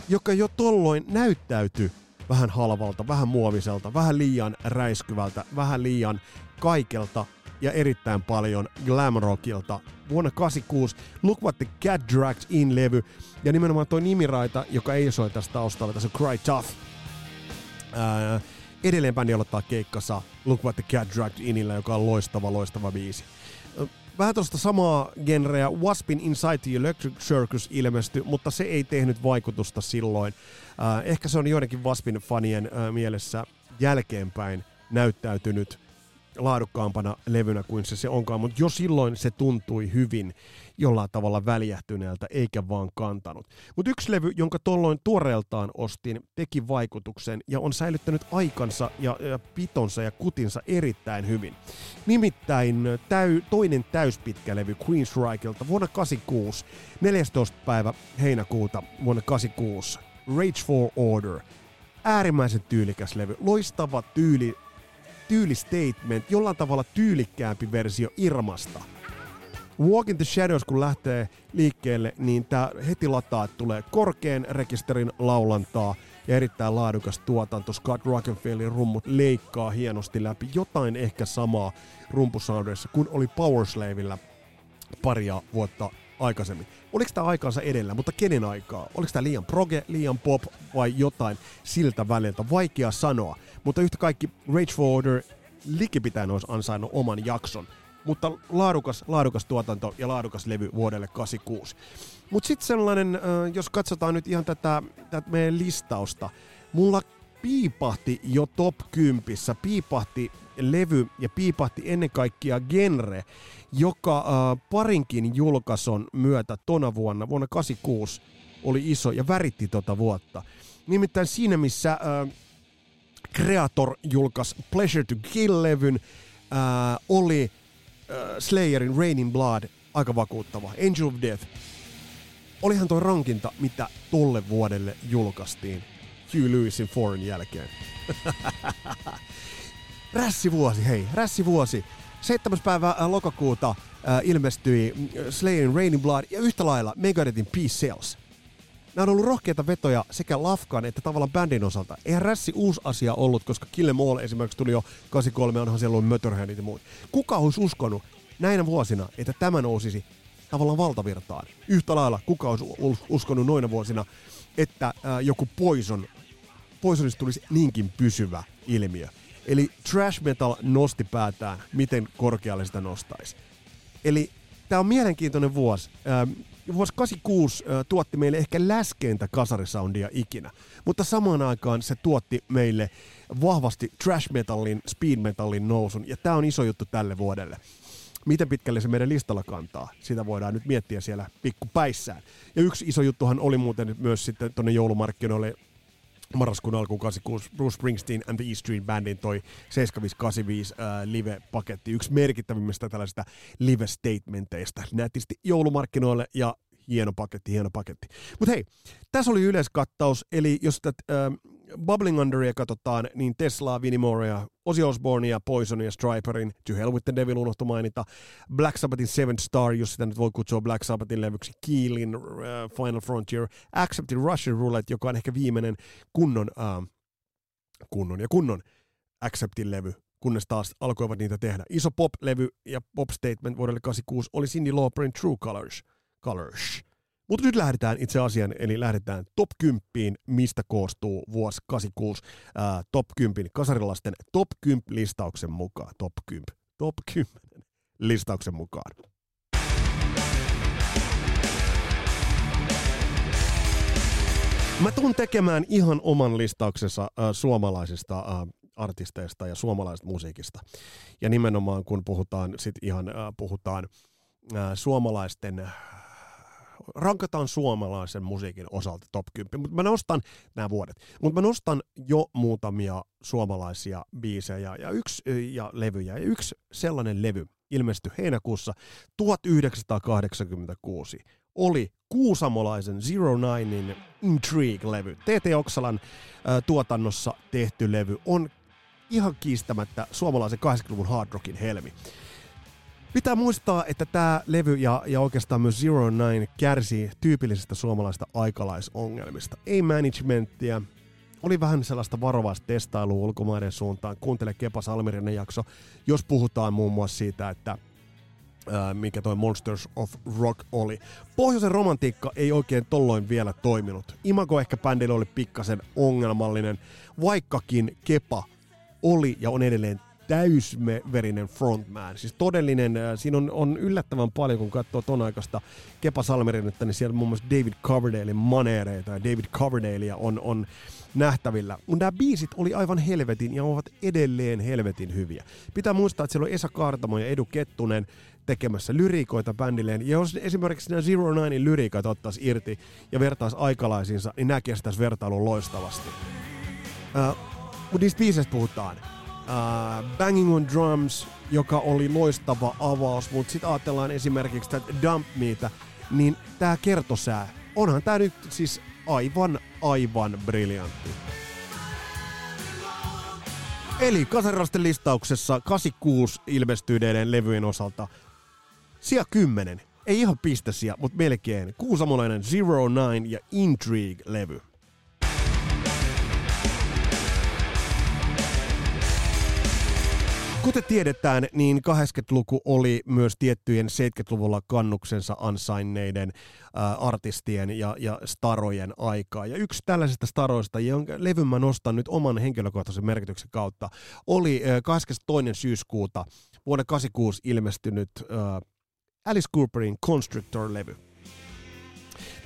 joka jo tolloin näyttäytyi vähän halvalta, vähän muoviselta, vähän liian räiskyvältä, vähän liian kaikelta ja erittäin paljon glam rockilta. Vuonna 86 Look What the Cat Dragged In-levy ja nimenomaan toi nimiraita, joka ei soi tästä taustalla, tässä on Cry Tough. Ää, edelleen bändi aloittaa keikkansa Look What the Cat Dragged Inillä, joka on loistava, loistava biisi vähän tuosta samaa genreä. Waspin Inside the Electric Circus ilmestyi, mutta se ei tehnyt vaikutusta silloin. Äh, ehkä se on joidenkin Waspin fanien äh, mielessä jälkeenpäin näyttäytynyt laadukkaampana levynä kuin se se onkaan, mutta jo silloin se tuntui hyvin jollain tavalla väljähtyneeltä eikä vaan kantanut. Mutta yksi levy, jonka tolloin tuoreeltaan ostin, teki vaikutuksen ja on säilyttänyt aikansa ja, ja pitonsa ja kutinsa erittäin hyvin. Nimittäin täy, toinen täyspitkä levy Queensrykelta vuonna 86, 14. päivä heinäkuuta vuonna 86, Rage for Order. Äärimmäisen tyylikäs levy, loistava tyyli, tyylistatement, jollain tavalla tyylikkäämpi versio Irmasta – Walk in the Shadows, kun lähtee liikkeelle, niin tämä heti lataa, että tulee korkean rekisterin laulantaa ja erittäin laadukas tuotanto. Scott Rockenfellerin rummut leikkaa hienosti läpi jotain ehkä samaa rumpusoundeissa kuin oli Powerslavilla paria vuotta aikaisemmin. Oliko tämä aikansa edellä, mutta kenen aikaa? Oliko tämä liian proge, liian pop vai jotain siltä väliltä? Vaikea sanoa, mutta yhtä kaikki Rage for Order likipitäen olisi ansainnut oman jakson mutta laadukas, laadukas tuotanto ja laadukas levy vuodelle 86. Mutta sitten sellainen, jos katsotaan nyt ihan tätä, tätä meidän listausta, mulla piipahti jo top 10, piipahti levy ja piipahti ennen kaikkea genre, joka parinkin julkaisun myötä tona vuonna, vuonna 86, oli iso ja väritti tota vuotta. Nimittäin siinä, missä Creator julkaisi Pleasure to Kill-levyn, oli äh, Slayerin Raining Blood aika vakuuttava. Angel of Death. Olihan tuo rankinta, mitä tolle vuodelle julkaistiin Hugh Lewisin Foreign jälkeen. rässivuosi, hei, rässivuosi. 7. päivä äh, lokakuuta äh, ilmestyi äh, Slayerin Raining Blood ja yhtä lailla Megadethin Peace Sales. Nämä on ollut rohkeita vetoja sekä Lafkan että tavallaan bändin osalta. Eihän rässi uusi asia ollut, koska Kill Em All esimerkiksi tuli jo 83, onhan siellä ollut Motorheadit ja muut. Kuka olisi uskonut näinä vuosina, että tämä nousisi tavallaan valtavirtaan. Yhtä lailla kuka olisi uskonut noina vuosina, että ää, joku Poison, Poisonista tulisi niinkin pysyvä ilmiö. Eli trash metal nosti päätään, miten korkealle sitä nostaisi. Eli tämä on mielenkiintoinen vuosi. Vuosi 86 äh, tuotti meille ehkä läskeintä kasarisoundia ikinä, mutta samaan aikaan se tuotti meille vahvasti trash metallin, speed metallin nousun, ja tämä on iso juttu tälle vuodelle. Miten pitkälle se meidän listalla kantaa, sitä voidaan nyt miettiä siellä pikkupäissään. Ja yksi iso juttuhan oli muuten myös sitten tuonne joulumarkkinoille marraskuun alkuun 86 Bruce Springsteen and the E Street Bandin toi 7585 äh, live-paketti, yksi merkittävimmistä tällaisista live-statementeista. Nätisti joulumarkkinoille ja hieno paketti, hieno paketti. Mutta hei, tässä oli yleiskattaus, eli jos tätä äh, Bubbling Underia katsotaan, niin Teslaa, Vinimorea, Ozzy Osbournea, Poisonia, Striperin, To Hell with the Devil unohtu mainita, Black Sabbathin Seven Star, jos sitä nyt voi kutsua Black Sabbathin levyksi, Keelin, uh, Final Frontier, Accepted Russian Roulette, joka on ehkä viimeinen kunnon, uh, kunnon ja kunnon Acceptin levy, kunnes taas alkoivat niitä tehdä. Iso pop-levy ja pop statement vuodelle 86 oli Cindy Lauperin True Colors. Colors. Mutta nyt lähdetään itse asiaan, eli lähdetään top 10, mistä koostuu vuosi 86 ää, top 10 kasarilasten top 10 listauksen mukaan. Top 10, top 10 listauksen mukaan. Mä tuun tekemään ihan oman listauksensa äh, suomalaisista äh, artisteista ja suomalaisesta musiikista. Ja nimenomaan kun puhutaan sit ihan äh, puhutaan äh, suomalaisten rankataan suomalaisen musiikin osalta top 10, mutta mä nostan nämä vuodet, mutta mä nostan jo muutamia suomalaisia biisejä ja, yksi, ja levyjä. Ja yksi sellainen levy ilmestyi heinäkuussa 1986 oli kuusamolaisen Zero Ninein Intrigue-levy. TT Oksalan ä, tuotannossa tehty levy on ihan kiistämättä suomalaisen 80-luvun hard rockin helmi. Pitää muistaa, että tämä levy ja, ja oikeastaan myös Zero Nine kärsii tyypillisestä suomalaista aikalaisongelmista. Ei managementtia, oli vähän sellaista varovaista testailua ulkomaiden suuntaan. Kuuntele Kepa Salmirinen jakso, jos puhutaan muun muassa siitä, että ää, mikä toi Monsters of Rock oli. Pohjoisen romantiikka ei oikein tolloin vielä toiminut. Imago ehkä bändillä oli pikkasen ongelmallinen, vaikkakin Kepa oli ja on edelleen täysverinen frontman. Siis todellinen, siinä on, on yllättävän paljon, kun katsoo ton aikaista Kepa Salmerinetta, niin siellä muun muassa David Coverdalein maneereita ja David Coverdalea on, on nähtävillä. Mutta nämä biisit oli aivan helvetin ja ovat edelleen helvetin hyviä. Pitää muistaa, että siellä on Esa Kaartamo ja Edu Kettunen tekemässä lyriikoita bändilleen. Ja jos esimerkiksi nämä Zero Ninein lyriikat ottaisi irti ja vertaisi aikalaisiinsa, niin nämä kestäisi vertailun loistavasti. Uh, mutta niistä puhutaan. Uh, Banging on Drums, joka oli loistava avaus, mutta sitten ajatellaan esimerkiksi tätä Dump Meitä, niin tämä kertosää, onhan tämä nyt siis aivan, aivan briljantti. Eli kasarilaisten listauksessa 86 ilmestyneiden levyjen osalta sija 10. Ei ihan pistesiä, mutta melkein. Kuusamolainen Zero Nine ja Intrigue-levy. Kuten tiedetään, niin 80-luku oli myös tiettyjen 70-luvulla kannuksensa ansainneiden äh, artistien ja, ja starojen aikaa. Ja yksi tällaisista staroista, jonka levyn mä nostan nyt oman henkilökohtaisen merkityksen kautta, oli äh, 22. syyskuuta vuonna 86 ilmestynyt äh, Alice Cooperin Constrictor-levy.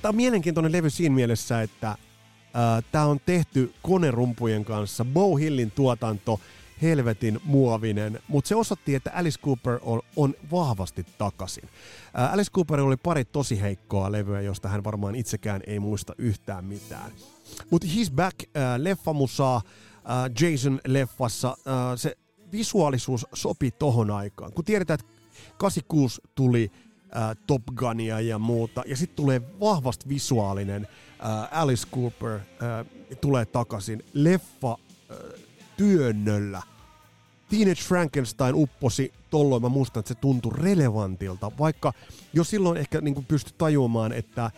Tämä on mielenkiintoinen levy siinä mielessä, että äh, tämä on tehty konerumpujen kanssa. Bo Hillin tuotanto – helvetin muovinen, mutta se osoitti, että Alice Cooper on, on vahvasti takaisin. Ää, Alice Cooper oli pari tosi heikkoa levyä, josta hän varmaan itsekään ei muista yhtään mitään. Mutta He's Back, ää, leffamusaa, ää, Jason-leffassa, ää, se visuaalisuus sopi tohon aikaan. Kun tiedetään, että 86 tuli ää, Top Gunia ja muuta, ja sitten tulee vahvasti visuaalinen ää, Alice Cooper ää, tulee takaisin. Leffa ää, työnnöllä. Teenage Frankenstein upposi tolloin, mä muistan, että se tuntui relevantilta, vaikka jo silloin ehkä niin pystyi tajuamaan, että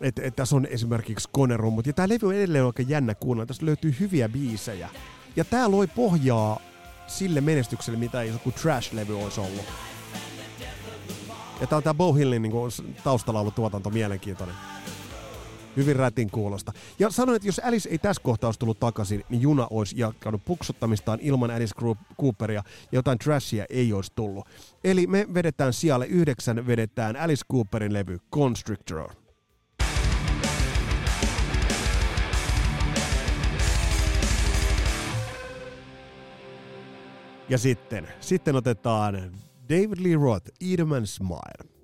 että, että tässä on esimerkiksi konerummut. Ja tämä levy on edelleen oikein jännä kuunnella. Tässä löytyy hyviä biisejä. Ja tämä loi pohjaa sille menestykselle, mitä joku trash-levy olisi ollut. Ja tää on tää Bow Hillin niin taustalaulutuotanto mielenkiintoinen. Hyvin rätin kuulosta. Ja sanoin, että jos Alice ei tässä kohtaa olisi tullut takaisin, niin juna olisi jatkanut puksuttamistaan ilman Alice Cooperia ja jotain trashia ei olisi tullut. Eli me vedetään sijalle yhdeksän, vedetään Alice Cooperin levy Constrictor. Ja sitten, sitten otetaan David Lee Roth, Eat Smile.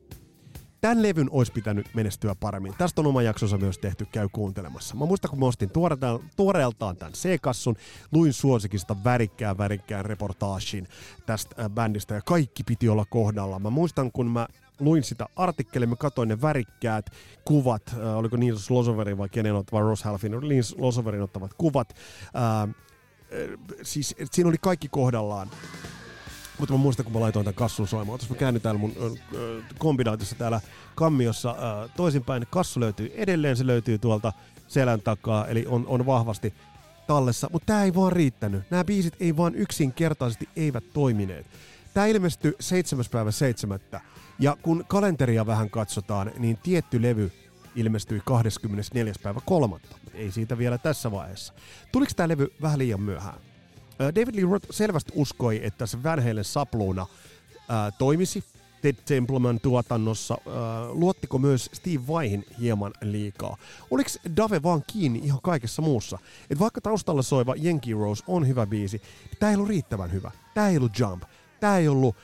Tämän levyn olisi pitänyt menestyä paremmin. Tästä on oma jaksonsa myös tehty, käy kuuntelemassa. Mä muistan, kun mä ostin tuoreeltaan, tuoreeltaan tämän C-kassun, luin suosikista värikkään värikkään reportaassin tästä äh, bändistä ja kaikki piti olla kohdalla. Mä muistan, kun mä luin sitä artikkelia, mä katsoin ne värikkäät kuvat, äh, oliko Nils Losoverin vai kenen ottava Ross Halfin, Nils Losoverin ottavat kuvat. Äh, äh, siis siinä oli kaikki kohdallaan. Mutta mä muistan, kun mä laitoin tämän kassun soimaan. Tuossa mä käännyn täällä mun äh, kombinaatiossa täällä kammiossa äh, toisinpäin. Kassu löytyy edelleen, se löytyy tuolta selän takaa, eli on, on vahvasti tallessa. Mutta tää ei vaan riittänyt. Nämä biisit ei vaan yksinkertaisesti eivät toimineet. Tämä ilmestyi 7. päivä 7. Ja kun kalenteria vähän katsotaan, niin tietty levy ilmestyi 24. päivä 3. Ei siitä vielä tässä vaiheessa. Tuliko tämä levy vähän liian myöhään? David Lee Roth selvästi uskoi, että se Van Halen sapluuna toimisi Ted Templeman tuotannossa. Luottiko myös Steve Vaihin hieman liikaa? Oliko Dave vaan kiinni ihan kaikessa muussa? Et vaikka taustalla soiva Yankee Rose on hyvä biisi, tämä ei ollut riittävän hyvä. Tämä ei ollut Jump. Tämä ei ollut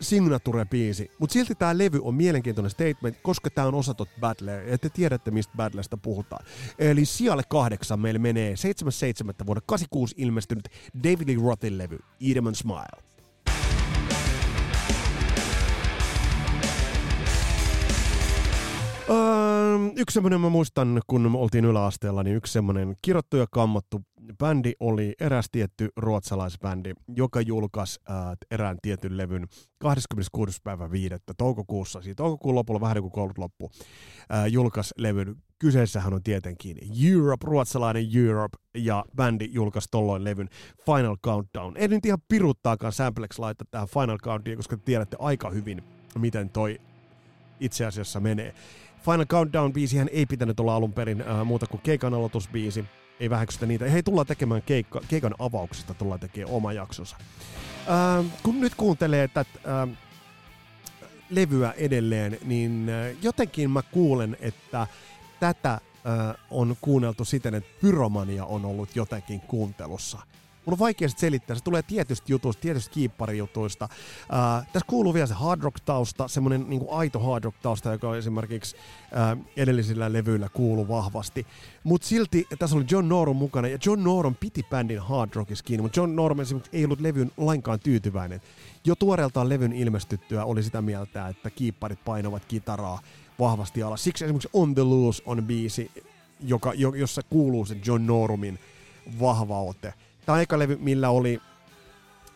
signature-biisi, mutta silti tämä levy on mielenkiintoinen statement, koska tämä on osa tot Battleria, ja te tiedätte, mistä Battlerista puhutaan. Eli sijalle kahdeksan meillä menee 7.7. vuonna 86 ilmestynyt David Lee Rothin levy, Eat Smile. Öö, yksi semmoinen mä muistan, kun me oltiin yläasteella, niin yksi semmoinen kirottu ja kammattu bändi oli eräs tietty ruotsalaisbändi, joka julkaisi äh, erään tietyn levyn 26. päivä 5. toukokuussa, siis toukokuun lopulla vähän niin kuin koulut loppu, äh, julkaisi levyn. Kyseessähän on tietenkin Europe, ruotsalainen Europe, ja bändi julkaisi tolloin levyn Final Countdown. Ei nyt ihan piruttaakaan Samplex laittaa tähän Final Countdowniin, koska te tiedätte aika hyvin, miten toi itse asiassa menee. Final Countdown-biisihän ei pitänyt olla alun perin äh, muuta kuin keikan aloitusbiisi. Ei väheksytä niitä. Hei, tullaan tekemään keikka, keikan avauksesta, tullaan tekemään oma jaksonsa. Äh, kun nyt kuuntelee tätä äh, levyä edelleen, niin äh, jotenkin mä kuulen, että tätä äh, on kuunneltu siten, että pyromania on ollut jotenkin kuuntelussa mun on vaikea selittää. Se tulee tietystä jutuista, tietystä kiipparijutuista. Uh, tässä kuuluu vielä se hard rock-tausta, semmoinen niin aito hard rock-tausta, joka esimerkiksi uh, edellisillä levyillä kuuluu vahvasti. Mutta silti tässä oli John Norum mukana, ja John Norum piti bändin hard rockissa kiinni, mutta John Norum esimerkiksi ei ollut levyyn lainkaan tyytyväinen. Jo tuoreeltaan levyn ilmestyttyä oli sitä mieltä, että kiipparit painovat kitaraa vahvasti alas. Siksi esimerkiksi On the Loose on biisi, joka, jossa kuuluu se John Norumin vahva ote. Tämä eka levy, millä oli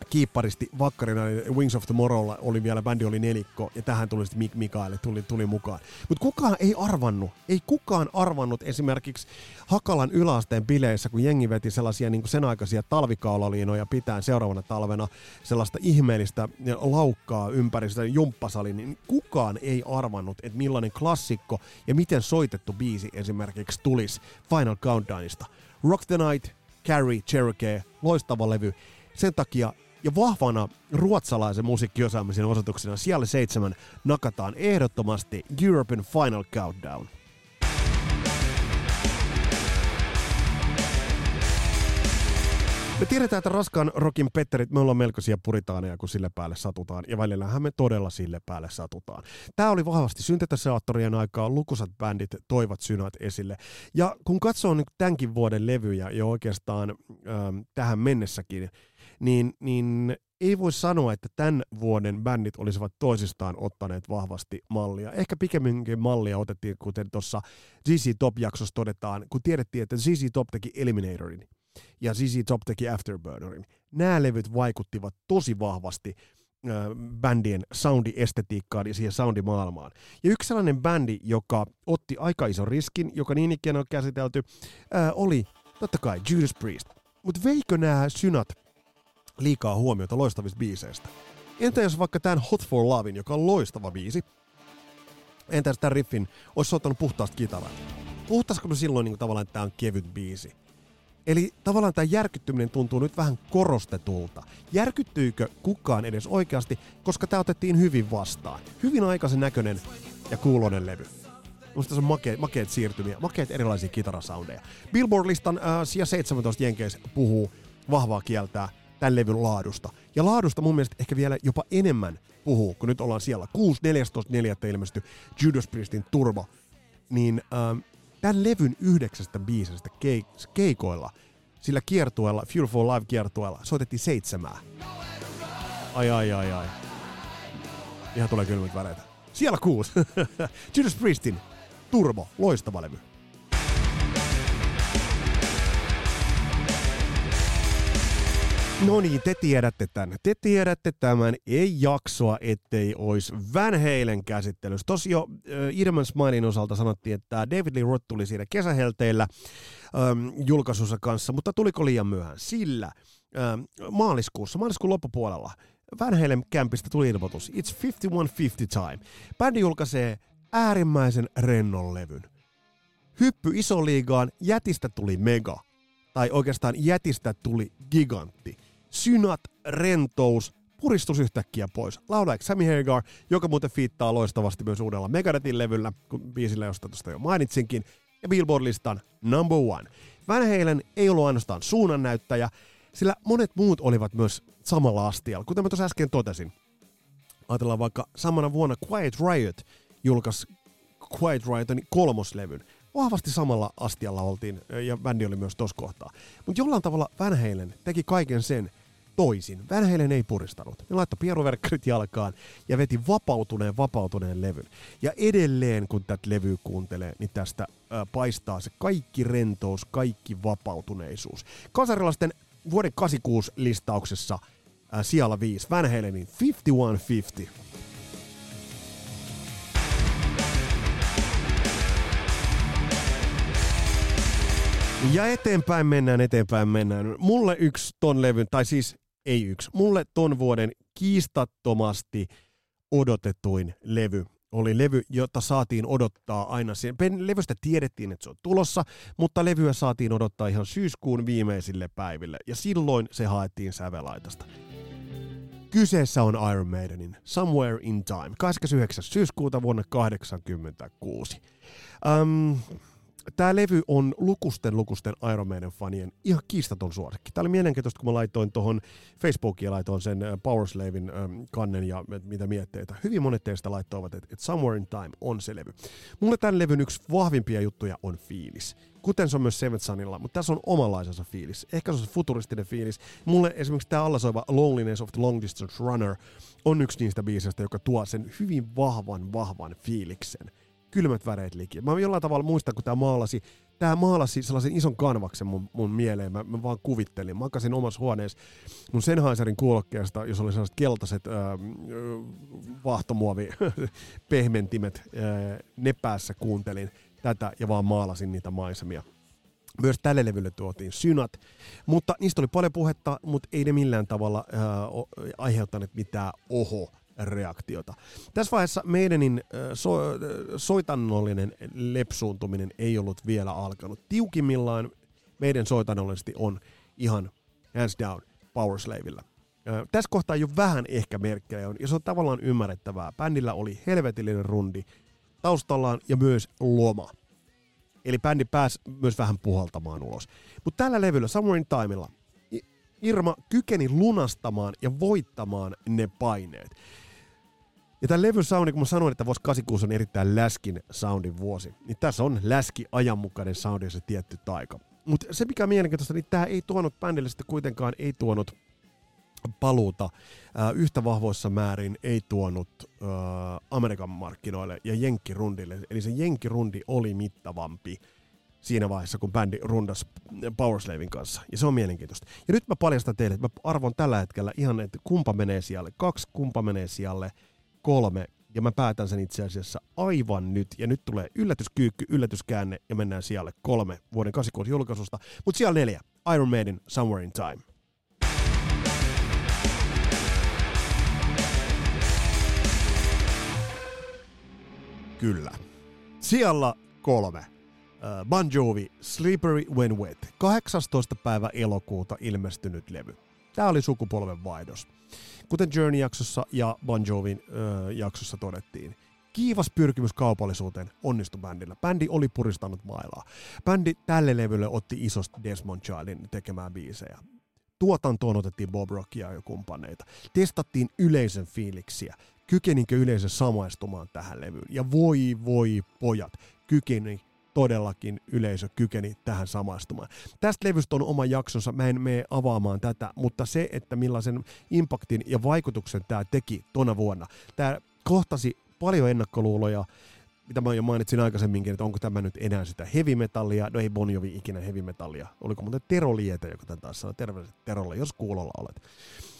kiipparisti vakkarina, eli Wings of Tomorrowlla oli vielä, bändi oli nelikko, ja tähän tuli sitten Mick Mikael, tuli, tuli mukaan. Mutta kukaan ei arvannut, ei kukaan arvannut esimerkiksi Hakalan yläasteen bileissä, kun jengi veti sellaisia niin sen aikaisia talvikaulalinoja pitää seuraavana talvena sellaista ihmeellistä laukkaa ympäri sitä jumppasali, niin kukaan ei arvannut, että millainen klassikko ja miten soitettu biisi esimerkiksi tulisi Final Countdownista. Rock the Night, Carrie Cherokee, loistava levy. Sen takia ja vahvana ruotsalaisen musiikkiosaamisen osoituksena siellä seitsemän nakataan ehdottomasti European Final Countdown. Me tiedetään, että raskaan rokin petterit, me ollaan melkoisia puritaaneja, kun sille päälle satutaan, ja välillähän me todella sille päälle satutaan. Tämä oli vahvasti syntetäsaattorien aikaa, lukusat bändit toivat synat esille. Ja kun katsoo nyt tämänkin vuoden levyjä jo oikeastaan ähm, tähän mennessäkin, niin, niin ei voi sanoa, että tämän vuoden bändit olisivat toisistaan ottaneet vahvasti mallia. Ehkä pikemminkin mallia otettiin, kuten tuossa ZZ Top-jaksossa todetaan, kun tiedettiin, että ZZ Top teki Eliminatorin ja ZZ Top teki Afterburnerin. Nämä levyt vaikuttivat tosi vahvasti äh, bändien soundiestetiikkaan ja siihen soundimaailmaan. Ja yksi sellainen bändi, joka otti aika ison riskin, joka niin ikään on käsitelty, oli totta kai Judas Priest. Mutta veikö nämä synat liikaa huomiota loistavista biiseistä? Entä jos vaikka tämän Hot for Lovin, joka on loistava biisi, entäs tämän riffin olisi soittanut puhtaasta kitaraa? Puhtaisiko me silloin niin kuin, tavallaan, että tämä on kevyt biisi? Eli tavallaan tämä järkyttyminen tuntuu nyt vähän korostetulta. Järkyttyykö kukaan edes oikeasti, koska tämä otettiin hyvin vastaan. Hyvin aikaisen näköinen ja kuulonen levy. Musta se on makeat, makeat siirtymiä, makeat erilaisia kitarasoundeja. Billboard-listan äh, sija 17 Jenkeissä puhuu vahvaa kieltää tämän levyn laadusta. Ja laadusta mun mielestä ehkä vielä jopa enemmän puhuu, kun nyt ollaan siellä. 6. 14.4. ilmestyi Judas Priestin Turbo. Niin ähm, tämän levyn yhdeksästä biisestä keik- keikoilla, sillä kiertueella, Fuel for Live kiertueella, soitettiin seitsemää. Ai ai ai ai. Ihan tulee kylmät väreitä. Siellä kuusi. Judas Priestin Turbo, loistava levy. No niin, te tiedätte tämän. Te tiedätte tämän. Ei jaksoa, ettei olisi Van Halen käsittelyssä. Tosi jo Irman Smilein osalta sanottiin, että David Lee Roth tuli siinä kesähelteillä ähm, julkaisussa kanssa, mutta tuliko liian myöhään? Sillä ähm, maaliskuussa, maaliskuun loppupuolella, Van Halen kämpistä tuli ilmoitus. It's 5150 time. Bändi julkaisee äärimmäisen rennon levyn. Hyppy isoliigaan, jätistä tuli mega. Tai oikeastaan jätistä tuli gigantti synat, rentous, puristus yhtäkkiä pois. Laulajaksi Sammy Hagar, joka muuten fiittaa loistavasti myös uudella Megadethin levyllä, kun biisillä josta tuosta jo mainitsinkin, ja Billboard-listan number one. Van Halen ei ollut ainoastaan suunnannäyttäjä, sillä monet muut olivat myös samalla astialla, kuten mä tuossa äsken totesin. Ajatellaan vaikka samana vuonna Quiet Riot julkaisi Quiet Riotin kolmoslevyn. Vahvasti samalla astialla oltiin, ja bändi oli myös tuossa kohtaa. Mutta jollain tavalla Van Halen teki kaiken sen, toisin. Van Halen ei puristanut. Ne laittoi pieruverkkarit jalkaan ja veti vapautuneen vapautuneen levyn. Ja edelleen, kun tätä levyä kuuntelee, niin tästä ää, paistaa se kaikki rentous, kaikki vapautuneisuus. Kasarilaisten vuoden 86 listauksessa ää, sijalla 5 Van Halenin 5150. Ja eteenpäin mennään, eteenpäin mennään. Mulle yksi ton levyn, tai siis ei yksi, mulle ton vuoden kiistattomasti odotetuin levy oli levy, jota saatiin odottaa aina. Levystä tiedettiin, että se on tulossa, mutta levyä saatiin odottaa ihan syyskuun viimeisille päiville, ja silloin se haettiin sävelaitasta. Kyseessä on Iron Maidenin Somewhere in Time, 29. syyskuuta vuonna 1986. Um, Tämä levy on lukusten lukusten Iron Maiden fanien ihan kiistaton suosikki. Tämä oli mielenkiintoista, kun mä laitoin tuohon Facebookiin ja laitoin sen äh, Powerslavin ähm, kannen ja mitä mietteitä. Hyvin monet teistä laittoivat, että, Somewhere in Time on se levy. Mulle tämän levyn yksi vahvimpia juttuja on fiilis. Kuten se on myös Seventh Sunilla, mutta tässä on omanlaisensa fiilis. Ehkä se on futuristinen fiilis. Mulle esimerkiksi tämä allasoiva Loneliness of the Long Distance Runner on yksi niistä biiseistä, joka tuo sen hyvin vahvan, vahvan fiiliksen kylmät väreet liki. Mä jollain tavalla muistan, kun tämä maalasi, tämä maalasi sellaisen ison kanvaksen mun, mun mieleen. Mä, mä vaan kuvittelin. Mä makasin omassa huoneessa mun Sennheiserin kuulokkeesta, jos oli sellaiset keltaiset äh, vahtomuovi pehmentimet, äh, ne päässä kuuntelin tätä ja vaan maalasin niitä maisemia. Myös tälle levylle tuotiin synat, mutta niistä oli paljon puhetta, mutta ei ne millään tavalla äh, aiheuttaneet mitään oho reaktiota. Tässä vaiheessa meidänin so, soitannollinen lepsuuntuminen ei ollut vielä alkanut. Tiukimmillaan meidän soitannollisesti on ihan hands down Powerslavilla. Tässä kohtaa jo vähän ehkä merkkejä on, ja se on tavallaan ymmärrettävää. Bändillä oli helvetillinen rundi taustallaan ja myös loma. Eli bändi pääsi myös vähän puhaltamaan ulos. Mutta tällä levyllä, Somewhere in Timeilla, Irma kykeni lunastamaan ja voittamaan ne paineet. Ja tämä levyn soundi, kun mä sanoin, että vuosi 86 on erittäin läskin soundin vuosi, niin tässä on läski ajanmukainen soundi se tietty taika. Mutta se mikä on mielenkiintoista, niin tämä ei tuonut bändille sitten kuitenkaan ei tuonut paluuta äh, yhtä vahvoissa määrin ei tuonut äh, Amerikan markkinoille ja Jenkkirundille. Eli se Jenkkirundi oli mittavampi siinä vaiheessa, kun bändi rundas Powerslavin kanssa. Ja se on mielenkiintoista. Ja nyt mä paljastan teille, että mä arvon tällä hetkellä ihan, että kumpa menee sijalle kaksi, kumpa menee sijalle kolme, ja mä päätän sen itse asiassa aivan nyt. Ja nyt tulee yllätyskyykky, yllätyskäänne, ja mennään sijalle kolme vuoden 86 julkaisusta. Mutta siellä neljä, Iron Maiden, Somewhere in Time. Kyllä. Siellä kolme. Äh, Bon Jovi, Slippery When Wet. 18. päivä elokuuta ilmestynyt levy. Tämä oli sukupolven vaihdos. Kuten Journey-jaksossa ja Bon Jovin äh, jaksossa todettiin, kiivas pyrkimys kaupallisuuteen onnistui bändillä. Bändi oli puristanut mailaa. Bändi tälle levylle otti isosti Desmond Childin tekemään biisejä. Tuotantoon otettiin Bob Rockia ja kumppaneita. Testattiin yleisön fiiliksiä. Kykenikö yleisö samaistumaan tähän levyyn? Ja voi voi pojat, kykeni todellakin yleisö kykeni tähän samaistumaan. Tästä levystä on oma jaksonsa, mä en mene avaamaan tätä, mutta se, että millaisen impaktin ja vaikutuksen tämä teki tona vuonna. Tämä kohtasi paljon ennakkoluuloja, mitä mä jo mainitsin aikaisemminkin, että onko tämä nyt enää sitä heavy metallia, no ei Bon Jovi ikinä heavy metallia, oliko muuten Tero Liete, joka tämän taas sanoi, terveiset Terolle, jos kuulolla olet.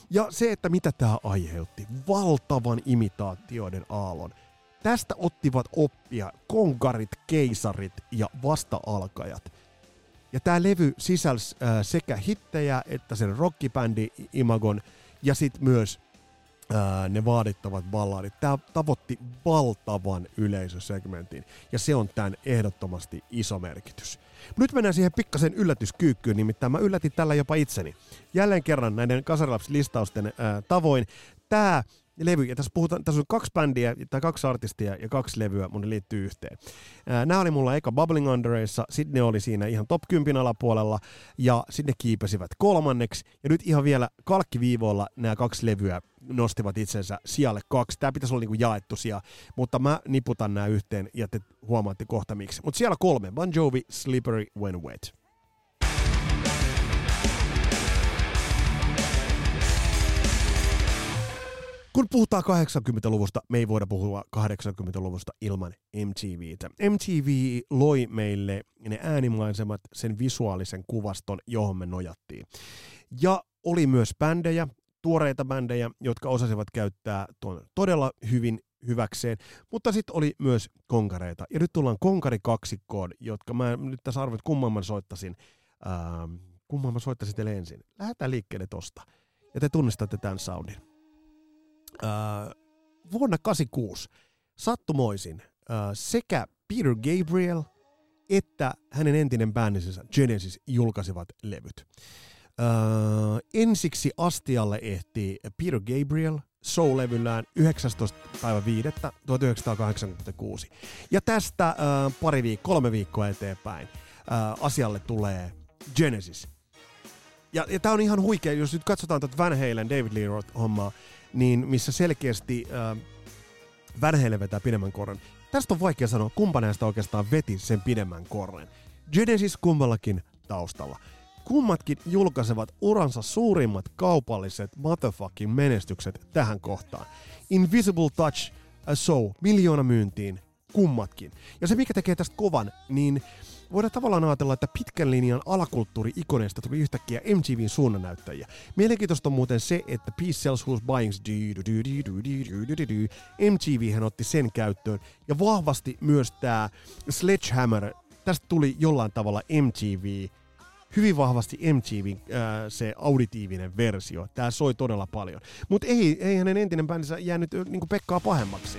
Ja se, että mitä tämä aiheutti, valtavan imitaatioiden aallon. Tästä ottivat oppia konkarit, keisarit ja vasta-alkajat. Ja tämä levy sisälsi äh, sekä hittejä että sen rockibändi Imagon ja sitten myös ää, ne vaadittavat balladit. Tämä tavoitti valtavan yleisösegmentin, ja se on tämän ehdottomasti iso merkitys. Nyt mennään siihen pikkasen yllätyskyykkyyn, nimittäin mä yllätin tällä jopa itseni. Jälleen kerran näiden Kasarilaps-listausten ää, tavoin. Tämä levy, ja tässä, puhutaan, tässä on kaksi bändiä, tai kaksi artistia ja kaksi levyä, mun ne liittyy yhteen. Nämä oli mulla eka Bubbling Underissa, sitten ne oli siinä ihan top 10 alapuolella, ja sitten ne kiipesivät kolmanneksi, ja nyt ihan vielä kalkkiviivoilla nämä kaksi levyä nostivat itsensä sijalle kaksi. Tämä pitäisi olla niinku jaettu sija, mutta mä niputan nämä yhteen, ja te huomaatte kohta miksi. Mutta siellä kolme, Bon Jovi, Slippery When Wet. Kun puhutaan 80-luvusta, me ei voida puhua 80-luvusta ilman MTVtä. MTV loi meille ne äänimaisemat, sen visuaalisen kuvaston, johon me nojattiin. Ja oli myös bändejä, tuoreita bändejä, jotka osasivat käyttää tuon todella hyvin hyväkseen, mutta sitten oli myös konkareita. Ja nyt tullaan konkarikaksikkoon, jotka mä nyt tässä arvoin, kumman mä soittasin. Ähm, kumman mä soittasin teille ensin. Lähdetään liikkeelle tosta. Ja te tunnistatte tämän soundin äh, vuonna 86 sattumoisin äh, sekä Peter Gabriel että hänen entinen bändinsä Genesis julkaisivat levyt. Äh, ensiksi astialle ehti Peter Gabriel Soul-levyllään 19. päivä 5. 1986. Ja tästä äh, pari viikkoa, kolme viikkoa eteenpäin äh, asialle tulee Genesis. Ja, ja tämä on ihan huikea, jos nyt katsotaan tätä Van Halen, David Lee Roth-hommaa, niin missä selkeästi äh, Halen vetää pidemmän korren. Tästä on vaikea sanoa, kumpa näistä oikeastaan veti sen pidemmän korren. Genesis kummallakin taustalla. Kummatkin julkaisevat uransa suurimmat kaupalliset motherfucking menestykset tähän kohtaan. Invisible Touch, a Show, miljoona myyntiin, kummatkin. Ja se mikä tekee tästä kovan, niin voidaan tavallaan ajatella, että pitkän linjan alakulttuuri-ikoneista tuli yhtäkkiä MTVn suunnannäyttäjiä. Mielenkiintoista on muuten se, että Peace Sells Who's Buying MTV hän otti sen käyttöön ja vahvasti myös tämä Sledgehammer, tästä tuli jollain tavalla MTV, hyvin vahvasti MTVn äh, se auditiivinen versio. Tämä soi todella paljon. Mutta ei, ei hänen entinen bändinsä jäänyt äh, niin Pekkaa pahemmaksi.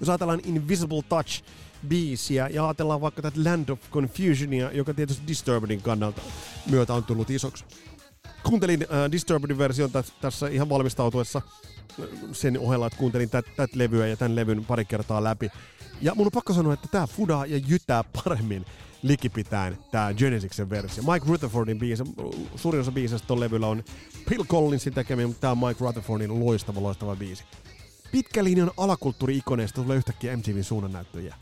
Jos ajatellaan Invisible Touch, biisiä ja ajatellaan vaikka tätä Land of Confusionia, joka tietysti Disturbedin kannalta myötä on tullut isoksi. Kuuntelin äh, Disturbedin version t- tässä ihan valmistautuessa sen ohella, että kuuntelin tätä tät levyä ja tämän levyn pari kertaa läpi. Ja mun on pakko sanoa, että tämä fudaa ja jytää paremmin likipitäen tämä Genesisen versio. Mike Rutherfordin biisi, suurin osa biisistä tuolla levyllä on Phil Collinsin tekemiä, mutta tämä on Mike Rutherfordin loistava, loistava biisi. Pitkä linjan alakulttuuri-ikoneista tulee yhtäkkiä MTVn suunnannäyttöjä.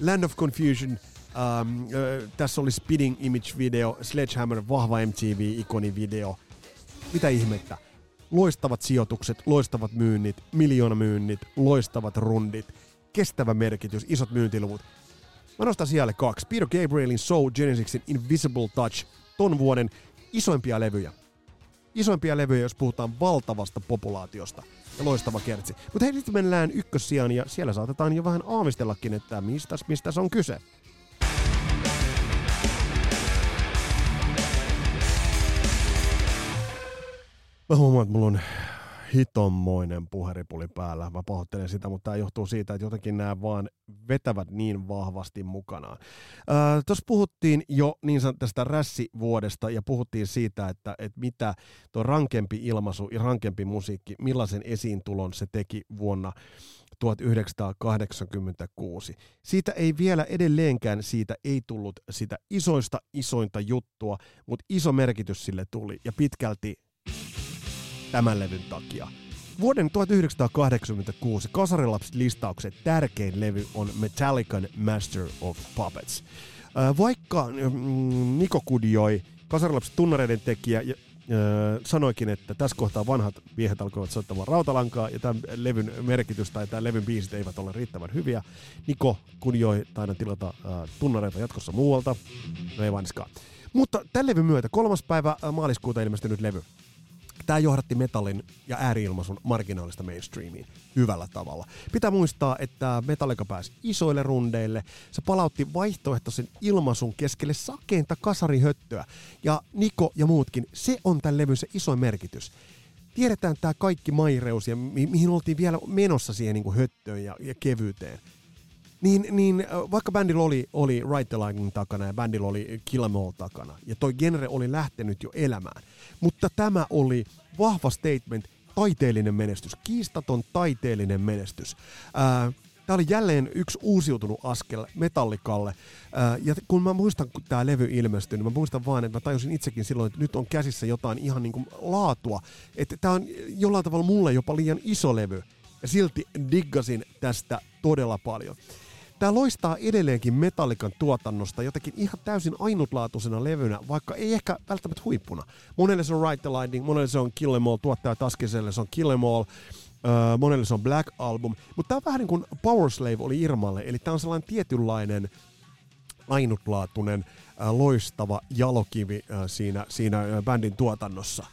Land of Confusion, um, äh, tässä oli Speeding Image-video, Sledgehammer, vahva MTV-ikoni-video. Mitä ihmettä? Loistavat sijoitukset, loistavat myynnit, miljoonamyynnit, loistavat rundit, kestävä merkitys, isot myyntiluvut. Mä nostan siellä kaksi. Peter Gabrielin Soul Genesis'in Invisible Touch, ton vuoden isoimpia levyjä. Isoimpia levyjä, jos puhutaan valtavasta populaatiosta – loistava kertsi. Mutta hei, nyt mennään ykkössijaan ja siellä saatetaan jo vähän aavistellakin, että mistä, mistä on kyse. Mä huomaan, että mulla on hitommoinen puheripuli päällä. Mä pahoittelen sitä, mutta tämä johtuu siitä, että jotenkin nämä vaan vetävät niin vahvasti mukanaan. Äh, Tuossa puhuttiin jo niin tästä rässivuodesta ja puhuttiin siitä, että, että mitä tuo rankempi ilmaisu ja rankempi musiikki, millaisen esiintulon se teki vuonna 1986. Siitä ei vielä edelleenkään siitä ei tullut sitä isoista isointa juttua, mutta iso merkitys sille tuli ja pitkälti tämän levyn takia. Vuoden 1986 Kasarilaps-listauksen tärkein levy on Metallican Master of Puppets. Vaikka mm, Niko Kudioi, Kasarilaps-tunnareiden tekijä Öö, sanoikin, että tässä kohtaa vanhat miehet alkoivat soittamaan rautalankaa ja tämän levyn merkitys tai tämän levyn biisit eivät ole riittävän hyviä. Niko Kunjoi taidan tilata tunnareita jatkossa muualta. No ei vaniskaan. Mutta tämän levyn myötä kolmas päivä maaliskuuta ilmestynyt levy Tämä johdatti metallin ja ääriilmaisun marginaalista mainstreamiin hyvällä tavalla. Pitää muistaa, että Metallica pääsi isoille rundeille. Se palautti vaihtoehtoisen ilmaisun keskelle sakeinta kasarihöttöä. Ja Niko ja muutkin, se on tämän levyn se iso merkitys. Tiedetään tämä kaikki maireus ja mi- mihin oltiin vielä menossa siihen niin kuin höttöön ja, ja kevyyteen. Niin, niin vaikka bändillä oli, oli Right the Lightning takana ja bändillä oli Kill Em All takana, ja toi genre oli lähtenyt jo elämään, mutta tämä oli vahva statement, taiteellinen menestys, kiistaton taiteellinen menestys. Tämä oli jälleen yksi uusiutunut askel metallikalle. ja kun mä muistan, kun tämä levy ilmestyi, niin mä muistan vaan, että mä tajusin itsekin silloin, että nyt on käsissä jotain ihan niin kuin laatua. Että tämä on jollain tavalla mulle jopa liian iso levy. Ja silti diggasin tästä todella paljon. Tämä loistaa edelleenkin Metallikan tuotannosta jotenkin ihan täysin ainutlaatuisena levynä, vaikka ei ehkä välttämättä huippuna. Monelle se on Right the Lightning, monelle se on Kill Em All, tuottaja Taskiselle se on Kill Em All, Uh, monelle se on Black Album, mutta tämä on vähän niin kuin Power Slave oli Irmalle, eli tämä on sellainen tietynlainen ainutlaatuinen, loistava jalokivi siinä, siinä bändin tuotannossa.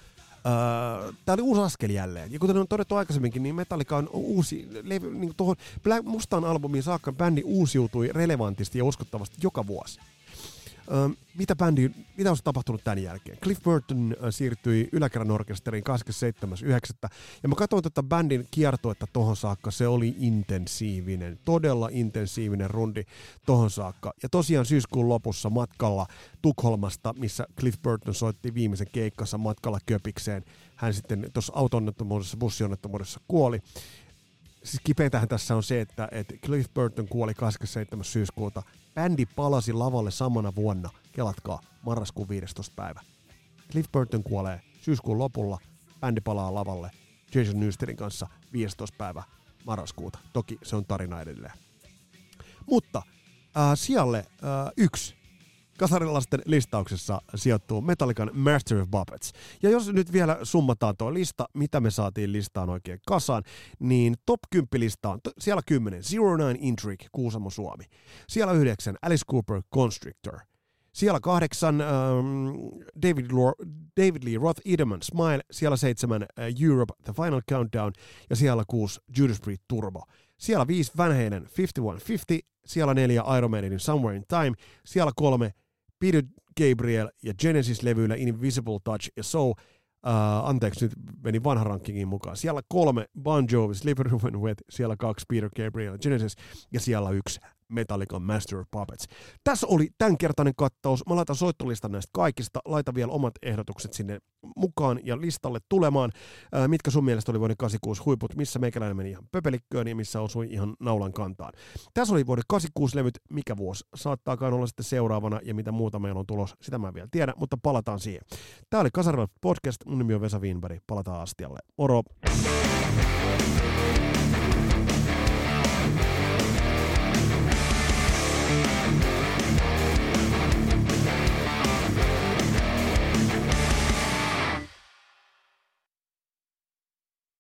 Öö, Tämä oli uusi askel jälleen. Ja kuten on todettu aikaisemminkin, niin Metallica on uusi levy, niin tuohon Black Mustaan albumiin saakka bändi uusiutui relevantisti ja uskottavasti joka vuosi. Mitä, bändi, mitä on tapahtunut tämän jälkeen? Cliff Burton siirtyi yläkerran orkesteriin 27.9. Ja mä katsoin tätä bändin kiertoetta tohon saakka. Se oli intensiivinen, todella intensiivinen rundi tohon saakka. Ja tosiaan syyskuun lopussa matkalla Tukholmasta, missä Cliff Burton soitti viimeisen keikkansa matkalla Köpikseen. Hän sitten tuossa autonnettomuudessa, bussionnettomuudessa kuoli siis kipeintähän tässä on se, että, että Cliff Burton kuoli 27. syyskuuta. Bändi palasi lavalle samana vuonna, kelatkaa, marraskuun 15. päivä. Cliff Burton kuolee syyskuun lopulla, bändi palaa lavalle Jason Newsterin kanssa 15. päivä marraskuuta. Toki se on tarina edelleen. Mutta äh, sijalle äh, yksi kasarilaisten listauksessa sijoittuu Metallican Master of Puppets. Ja jos nyt vielä summataan tuo lista, mitä me saatiin listaan oikein kasaan, niin top 10 lista on siellä 10 Zero Nine Intrigue, Kuusamo Suomi. Siellä 9 Alice Cooper Constrictor. Siellä kahdeksan um, David, Lore, David Lee Roth Edelman Smile, siellä seitsemän uh, Europe The Final Countdown ja siellä kuusi Judas Priest Turbo. Siellä viisi Van Halen 5150, siellä neljä Iron Maidenin Somewhere in Time, siellä kolme Peter Gabriel ja Genesis-levyillä Invisible Touch ja So, uh, anteeksi nyt meni vanha rankingin mukaan. Siellä kolme Bon Jovi, Slippery When Wet, siellä kaksi Peter Gabriel Genesis ja siellä yksi Metallica Master of Puppets. Tässä oli tämänkertainen kattaus. Mä laitan soittolistan näistä kaikista. Laita vielä omat ehdotukset sinne mukaan ja listalle tulemaan. Ää, mitkä sun mielestä oli vuoden 86 huiput, missä meikäläinen meni ihan pöpelikköön ja missä osui ihan naulan kantaan. Tässä oli vuoden 86 levyt, mikä vuosi saattaakaan olla sitten seuraavana ja mitä muuta meillä on tulos, sitä mä en vielä tiedä, mutta palataan siihen. Tämä oli Kasarilla podcast, mun nimi on Vesa Wienberg, palataan astialle. Moro!